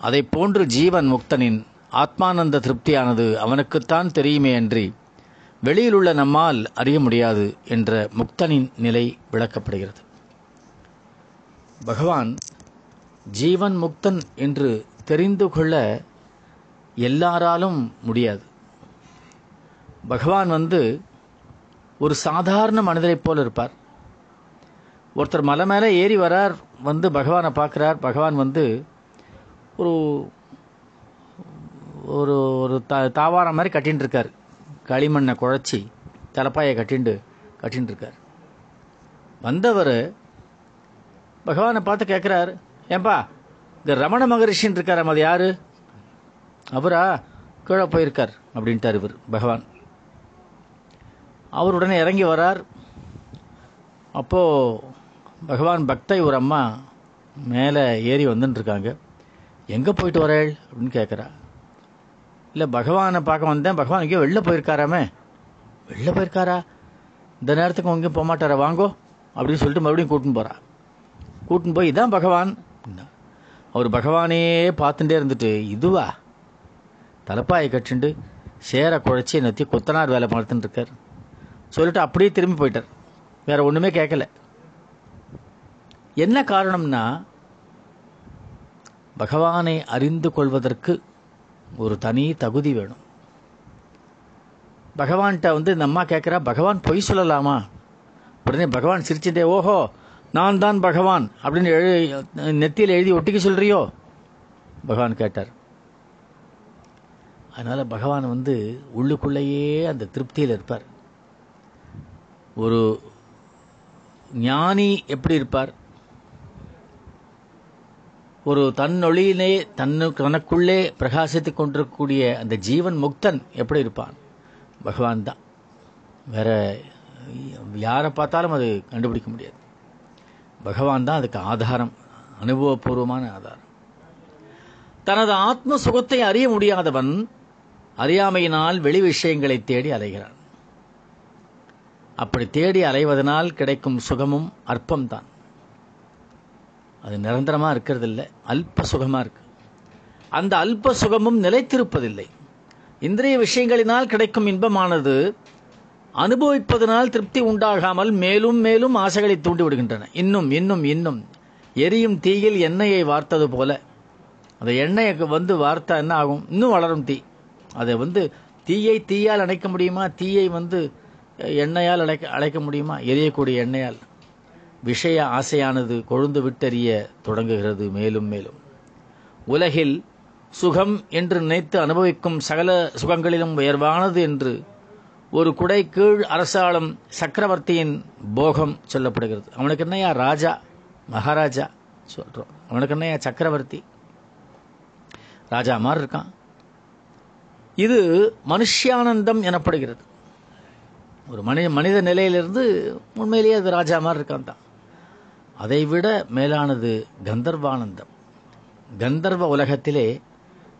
அதை போன்று ஜீவன் முக்தனின் ஆத்மானந்த திருப்தியானது அவனுக்குத்தான் தெரியுமே அன்றி வெளியிலுள்ள நம்மால் அறிய முடியாது என்ற முக்தனின் நிலை விளக்கப்படுகிறது. பகவான் ஜீவன் முக்தன் என்று தெரிந்து கொள்ள எல்லாராலும் முடியாது. பகவான் வந்து ஒரு சாதாரண மனிதரைப் போல் இருப்பார். ஒருத்தர் மலை மேலே ஏறி வரார் வந்து பகவானை பார்க்குறார். பகவான் வந்து ஒரு ஒரு ஒரு தா தாவாரம் மாதிரி கட்டின்னு இருக்கார் களிமண்ணை குழச்சி தலைப்பாயை கட்டிண்டு கட்டின்னு இருக்கார் வந்தவர் பகவானை பார்த்து கேட்குறாரு ஏன்பா இந்த ரமண மகரிஷின்னு இருக்கார் அது யார்? அவரா? கீழே போயிருக்கார் அப்படின்ட்டார் இவர் பகவான். அவர் உடனே இறங்கி வரார். அப்போது பகவான் பக்தை ஒரு அம்மா மேலே ஏறி வந்துட்டுருக்காங்க எங்கே போயிட்டு வரேள்? அப்படின்னு கேட்குறா இல்லை பகவானை பார்க்க வந்தேன். பகவான் எங்கேயோ வெளில போயிருக்காராமே. வெளில போயிருக்காரா? இந்த நேரத்துக்கு எங்கேயும் போக மாட்டாரா? வாங்கோ அப்படின்னு சொல்லிட்டு மறுபடியும் கூட்டின்னு போகிறா கூட்டின்னு போய் இதான் பகவான். அவர் பகவானே பார்த்துட்டே இருந்துட்டு இதுவா? தலைப்பாயை கட்டுண்டு சேர குழைச்சி நத்தி கொத்தனார் வேலை பார்த்துட்டு இருக்கார். சொல்லிட்டு அப்படியே திரும்பி போயிட்டார். வேற ஒன்றுமே கேட்கல. என்ன காரணம்னா பகவானை அறிந்து கொள்வதற்கு ஒரு தனி தகுதி வேணும். பகவான்கிட்ட வந்து இந்த அம்மா கேட்குறா பகவான் பொய் சொல்லலாமா? உடனே பகவான் சிரிச்சுட்டே ஓஹோ நான் தான் பகவான் அப்படின்னு எழு நெத்தியில் எழுதி ஒட்டிக்க சொல்றியோ? பகவான் கேட்டார். அதனால் பகவான் வந்து உள்ளுக்குள்ளேயே அந்த திருப்தியில் இருப்பார். ஒரு ஞானி எப்படி இருப்பார்? ஒரு தன்னொழியிலே தன்னு தனக்குள்ளே பிரகாசித்து கொண்டிருக்கக்கூடிய அந்த ஜீவன் முக்தன் எப்படி இருப்பான்? பகவான் தான். வேற யாரை பார்த்தாலும் அது கண்டுபிடிக்க முடியாது. பகவான் தான் அதுக்கு ஆதாரம் அனுபவபூர்வமான ஆதாரம். தனது ஆத்ம சுகத்தை அறிய முடியாதவன் அறியாமையினால் வெளி விஷயங்களை தேடி அலைகிறான். அப்படி தேடி அலைவதனால் கிடைக்கும் சுகமும் அற்பம்தான். அது நிரந்தரமா இருக்கிறது இல்லை அல்ப சுகமா இருக்கு. அந்த அல்ப சுகமும் நிலைத்திருப்பதில்லை. இந்திரிய விஷயங்களினால் கிடைக்கும் இன்பமானது அனுபவிப்பதனால் திருப்தி உண்டாகாமல் மேலும் மேலும் ஆசைகளை தூண்டிவிடுகின்றன இன்னும் இன்னும் இன்னும். எரியும் தீயில் எண்ணெயை வார்த்தது போல. அந்த எண்ணெயை வந்து வார்த்தா என்ன ஆகும்? இன்னும் வளரும் தீ. அதை வந்து தீயை தீயால் அணைக்க முடியுமா? தீயை வந்து எண்ணெயால் அழைக்க அழைக்க முடியுமா? எரியக்கூடிய எண்ணெயால். விஷய ஆசையானது கொழுந்து விட்டெறிய தொடங்குகிறது மேலும் மேலும். உலகில் சுகம் என்று நினைத்து அனுபவிக்கும் சகல சுகங்களிலும் உயர்வானது என்று ஒரு குடை கீழ் அரசாளும் சக்கரவர்த்தியின் போகம் சொல்லப்படுகிறது. அவனுக்கு என்னையா? ராஜா மகாராஜா சொல்றோம். அவனுக்கு என்னையா? சக்கரவர்த்தி. ராஜா மாதிரி இருக்கான். இது மனுஷியானந்தம் எனப்படுகிறது. ஒரு மனித மனித நிலையிலிருந்து உண்மையிலேயே அது ராஜா மாதிரி இருக்கான் தான். அதை விட மேலானது கந்தர்வானந்தம். கந்தர்வ உலகத்திலே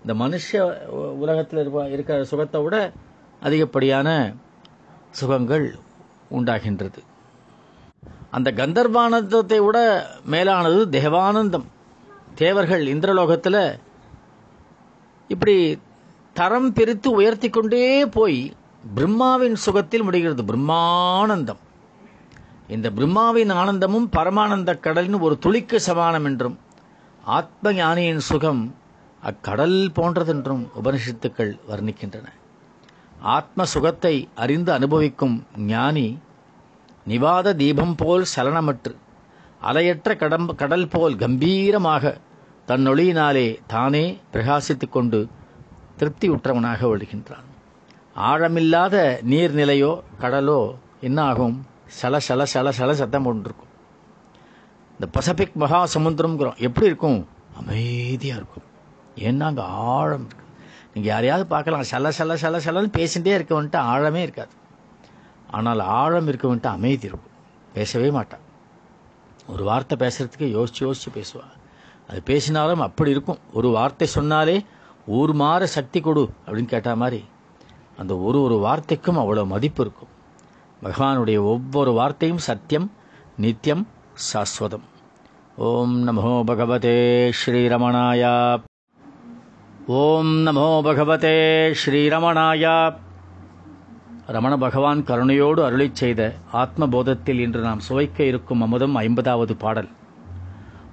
இந்த மனுஷ உலகத்தில் இருப்ப இருக்கிற சுகத்தை விட அதிகப்படியான சுகங்கள் உண்டாகின்றது. அந்த கந்தர்வானந்தத்தை விட மேலானது தேவானந்தம். தேவர்கள் இந்திரலோகத்தில் இப்படி தரம் பிரித்து உயர்த்தி கொண்டே போய் பிரம்மாவின் சுகத்தில் முடிகிறது. பிரம்மானந்தம். இந்த பிரம்மாவின் ஆனந்தமும் பரமானந்த கடலின் ஒரு துளிக்கு சமானம் என்றும் ஆத்ம ஞானியின் சுகம் அக்கடல் போன்றதென்றும் உபனிஷத்துக்கள் வர்ணிக்கின்றன. ஆத்ம சுகத்தை அறிந்து அனுபவிக்கும் ஞானி நிவாத தீபம் போல் சலனமற்று அலையற்ற கடம் கடல் போல் கம்பீரமாக தன்னொழியினாலே தானே பிரகாசித்துக் கொண்டு திருப்தி உற்றவனாக ஒழுகின்றான் ஆழமில்லாத நீர்நிலையோ கடலோ என்ன ஆகும் சல சல சல சல சத்தம் கொண்டிருக்கும். இந்த பசபிக் மகா சமுத்திரம்ங்கிறோம் எப்படி இருக்கும்? அமைதியாக இருக்கும். ஏன்னா அங்கே ஆழம் இருக்கு. நீங்கள் யாரையாவது பார்க்கலாம். சல சல சல சலன்னு பேசிகிட்டே இருக்க வந்துட்டு ஆழமே இருக்காது. ஆனால் ஆழம் இருக்க வந்துட்டு அமைதி இருக்கும். பேசவே மாட்டான். ஒரு வார்த்தை பேசுறதுக்கு யோசிச்சு யோசிச்சு பேசுவாள் அது பேசினாலும் அப்படி இருக்கும். ஒரு வார்த்தை சொன்னாலே ஊர் மாற சக்தி கொடு அப்படின்னு கேட்ட மாதிரி அந்த ஒரு ஒரு வார்த்தைக்கும் அவ்வளோ மதிப்பு இருக்கும். பகவானுடைய ஒவ்வொரு வார்த்தையும் சத்தியம் நித்யம் சாஸ்வதம். ஓம் நமோ பகவதே ஸ்ரீரமணாயா ஓம் நமோ பகவதே ஸ்ரீரமணாய. ரமண பகவான் கருணையோடு அருளிச் செய்த ஆத்மபோதத்தில் இன்று நாம் சுவைக்க இருக்கும் அமுதம் ஐம்பதாவது பாடல்.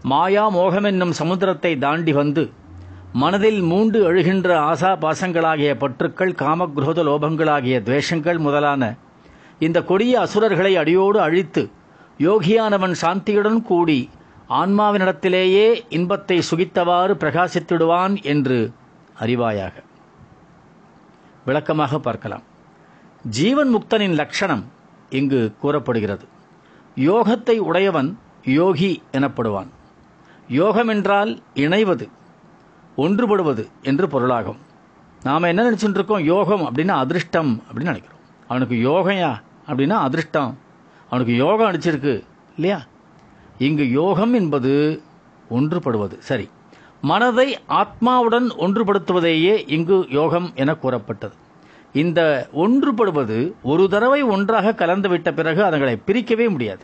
மாயா மோகம் என்னும் சமுத்திரத்தை தாண்டி வந்து மனதில் மூண்டு எழுகின்ற ஆசா பாசங்களாகிய பற்றுக்கள் காமக்ரோத லோபங்களாகிய துவேஷங்கள் முதலான இந்த கொடிய அசுரர்களை அடியோடு அழித்து யோகியானவன் சாந்தியுடன் கூடி ஆன்மாவினிடத்திலேயே இன்பத்தை சுகித்தவாறு பிரகாசித்திடுவான் என்று அறிவாயாக. விளக்கமாக பார்க்கலாம். ஜீவன் முக்தனின் லட்சணம் இங்கு கூறப்படுகிறது. யோகத்தை உடையவன் யோகி எனப்படுவான். யோகம் என்றால் இணைவது ஒன்றுபடுவது என்று பொருளாகும். நாம் என்ன நினச்சிட்டு இருக்கோம் யோகம் அப்படின்னா அதிர்ஷ்டம் அப்படின்னு நினைக்கிறோம். அவனுக்கு யோகையா அப்படின்னா அதிர்ஷ்டம். அவனுக்கு யோகம் அடிச்சிருக்கு இல்லையா? இங்கு யோகம் என்பது ஒன்றுபடுவது சரி. மனதை ஆத்மாவுடன் ஒன்றுபடுத்துவதேயே இங்கு யோகம் என கூறப்பட்டது. இந்த ஒன்றுபடுவது ஒரு தடவை ஒன்றாக கலந்துவிட்ட பிறகு அதங்களை பிரிக்கவே முடியாது.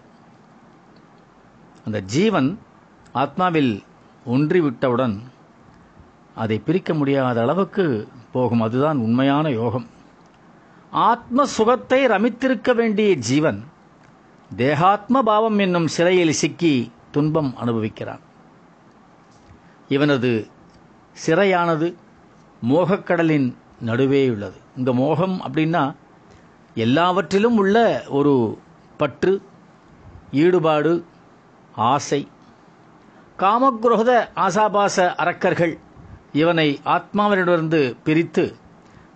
அந்த ஜீவன் ஆத்மாவில் ஒன்றிவிட்டவுடன் அதை பிரிக்க முடியாத அளவுக்கு போகும். அதுதான் உண்மையான யோகம். ஆத்ம சுகத்தை ரமித்திருக்க வேண்டிய ஜீவன் தேகாத்ம பாவம் என்னும் சிறையில் சிக்கி துன்பம் அனுபவிக்கிறான். இவனது சிறையானது மோகக்கடலின் நடுவேயுள்ளது. இந்த மோகம் அப்படின்னா எல்லாவற்றிலும் உள்ள ஒரு பற்று ஈடுபாடு ஆசை. காமக்ரோத ஆசாபாச அரக்கர்கள் இவனை ஆத்மாவினிடமிருந்து பிரித்து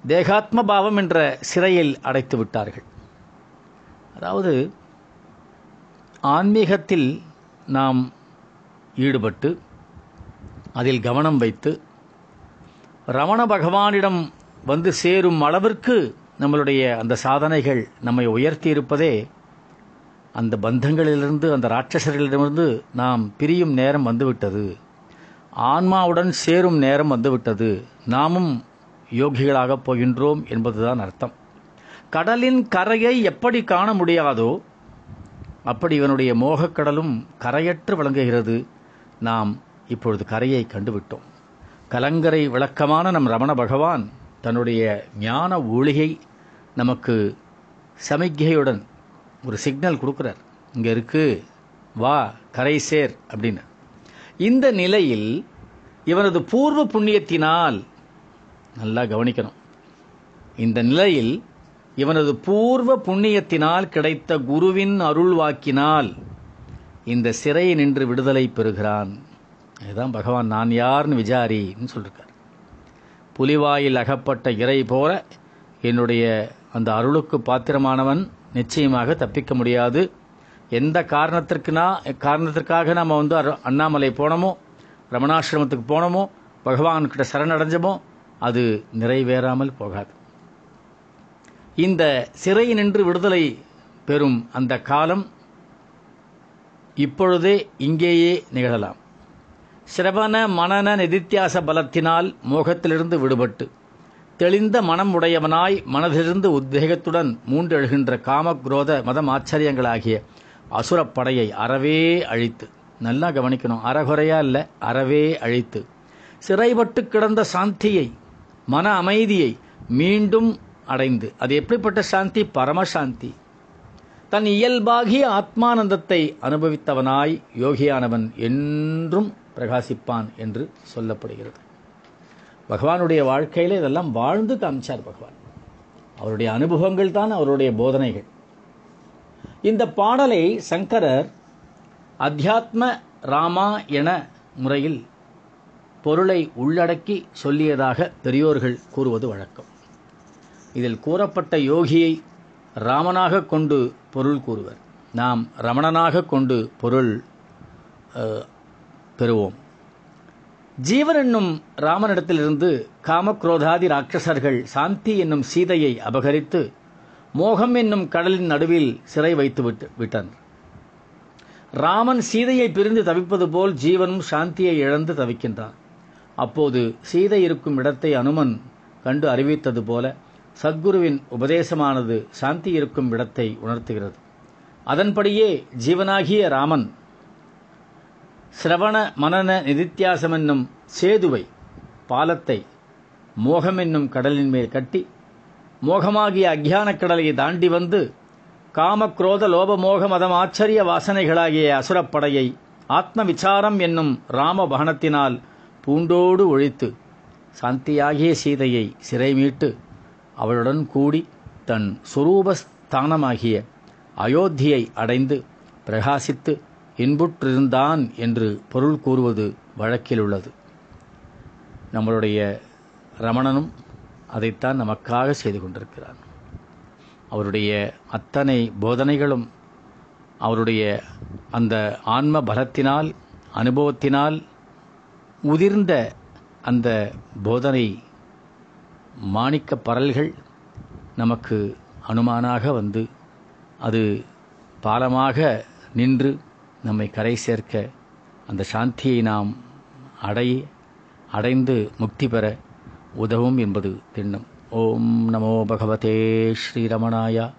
தேகாத்ம பாவம் என்ற சிறையில் அடைத்து விட்டார்கள். அதாவது ஆன்மீகத்தில் நாம் ஈடுபட்டு அதில் கவனம் வைத்து ரமண பகவானிடம் வந்து சேரும் அளவிற்கு நம்மளுடைய அந்த சாதனைகள் நம்மை உயர்த்தி இருப்பதே அந்த பந்தங்களிலிருந்து அந்த ராட்சசர்களிடமிருந்து நாம் பிரியும் நேரம் வந்துவிட்டது. ஆன்மாவுடன் சேரும் நேரம் வந்துவிட்டது. நாமும் யோகிகளாகப் போகின்றோம் என்பதுதான் அர்த்தம். கடலின் கரையை எப்படி காண முடியாதோ அப்படி இவனுடைய மோகக்கடலும் கரையற்று விளங்குகிறது. நாம் இப்பொழுது கரையை கண்டுவிட்டோம். கலங்கரை விளக்கமான நம் ரமண பகவான் தன்னுடைய ஞான ஒளியை நமக்கு சமிக்ஞையுடன் ஒரு சிக்னல் கொடுக்குறார். இங்கே இருக்கு வா கரை சேர் அப்படின்னு. இந்த நிலையில் இவனது பூர்வ புண்ணியத்தினால் நல்லா கவனிக்கணும். இந்த நிலையில் இவனது பூர்வ புண்ணியத்தினால் கிடைத்த குருவின் அருள்வாக்கினால் இந்த சிறையை நின்று விடுதலை பெறுகிறான். இதுதான் பகவான் நான் யார்னு விசாரின்னு சொல்லியிருக்கார் புலிவாயில் அகப்பட்ட இறை போல என்னுடைய அந்த அருளுக்கு பாத்திரமானவன் நிச்சயமாக தப்பிக்க முடியாது. எந்த காரணத்திற்குனா காரணத்திற்காக நாம் வந்து அண்ணாமலை போனோமோ ரமணாசிரமத்துக்கு போனோமோ பகவான்கிட்ட சரணடைஞ்சமோ அது நிறைவேறாமல் போகாது. இந்த சிறை நின்று விடுதலை பெறும் அந்த காலம் இப்பொழுதே இங்கேயே நிகழலாம். சிரவண மனன நிதித்தியாச பலத்தினால் மோகத்திலிருந்து விடுபட்டு தெளிந்த மனம் உடையவனாய் மனதிலிருந்து உத்வேகத்துடன் மூண்டெழுகின்ற காமக்ரோத மதம் ஆச்சரியங்களாகிய அசுரப்படையை அறவே அழித்து நல்லா கவனிக்கணும் அறகுறையா இல்லை அறவே அழித்து சிறைபட்டு கிடந்த சாந்தியை மன அமைதியை மீண்டும் அடைந்து அது எப்படிப்பட்ட சாந்தி? பரமசாந்தி. தன் இயல்பாகிய ஆத்மானந்தத்தை அனுபவித்தவனாய் யோகியானவன் என்றும் பிரகாசிப்பான் என்று சொல்லப்படுகிறது. பகவானுடைய வாழ்க்கையில் இதெல்லாம் வாழ்ந்து காமிச்சார் பகவான். அவருடைய அனுபவங்கள் தான் அவருடைய போதனைகள். இந்த பாடலை சங்கரர் அத்தியாத்ம ராமா என முறையில் பொருளை உள்ளடக்கி சொல்லியதாக பெரியோர்கள் கூறுவது வழக்கம். இதில் கூறப்பட்ட யோகியை ராமனாக கொண்டு பொருள் கூறுவர். நாம் ரமணனாக கொண்டு பொருள் பெறுவோம். ஜீவன் என்னும் ராமனிடத்திலிருந்து காமக்ரோதாதி ராட்சசர்கள் சாந்தி என்னும் சீதையை அபகரித்து மோகம் என்னும் கடலின் நடுவில் சிறை வைத்து விட்டு விட்டனர். ராமன் சீதையை பிரிந்து தவிப்பது போல் ஜீவனும் சாந்தியை இழந்து தவிக்கின்றான். அப்போது சீதை இருக்கும் இடத்தை அனுமன் கண்டு அறிவித்தது போல சத்குருவின் உபதேசமானது சாந்தி இருக்கும் இடத்தை உணர்த்துகிறது. அதன்படியே ஜீவனாகிய ராமன் சிரவண மனன நிதித்தியாசம் என்னும் சேதுவை பாலத்தை மோகம் என்னும் கடலின் மேல் கட்டி மோகமாகிய அக்ஞானக் கடலை தாண்டி வந்து காமக்ரோத லோபமோக மதம் ஆச்சரிய வாசனைகளாகிய அசுரப்படையை ஆத்ம விசாரம் என்னும் ராம பகனத்தினால் பூண்டோடு ஒழித்து சாந்தியாகிய சீதையை சிறை மீட்டு அவளுடன் கூடி தன் சுரூபஸ்தானமாகிய அயோத்தியை அடைந்து பிரகாசித்து இன்புற்றிருந்தான் என்று பொருள் கூறுவது வழக்கில் உள்ளது நம்மளுடைய ரமணனும் அதைத்தான் நமக்காக செய்து கொண்டிருக்கிறார் அவருடைய அத்தனை போதனைகளும் அவருடைய அந்த ஆன்ம பலத்தினால் அனுபவத்தினால் உதிர்ந்த அந்த போதனை மாணிக்க பரல்கள் நமக்கு அனுமானாக வந்து அது பாலமாக நின்று நம்மை கரை சேர்க்க அந்த சாந்தியை நாம் அடை அடைந்து முக்தி பெற உதவும் என்பது திண்ணம். ஓம் நமோ பகவதே ஸ்ரீரமணாயா.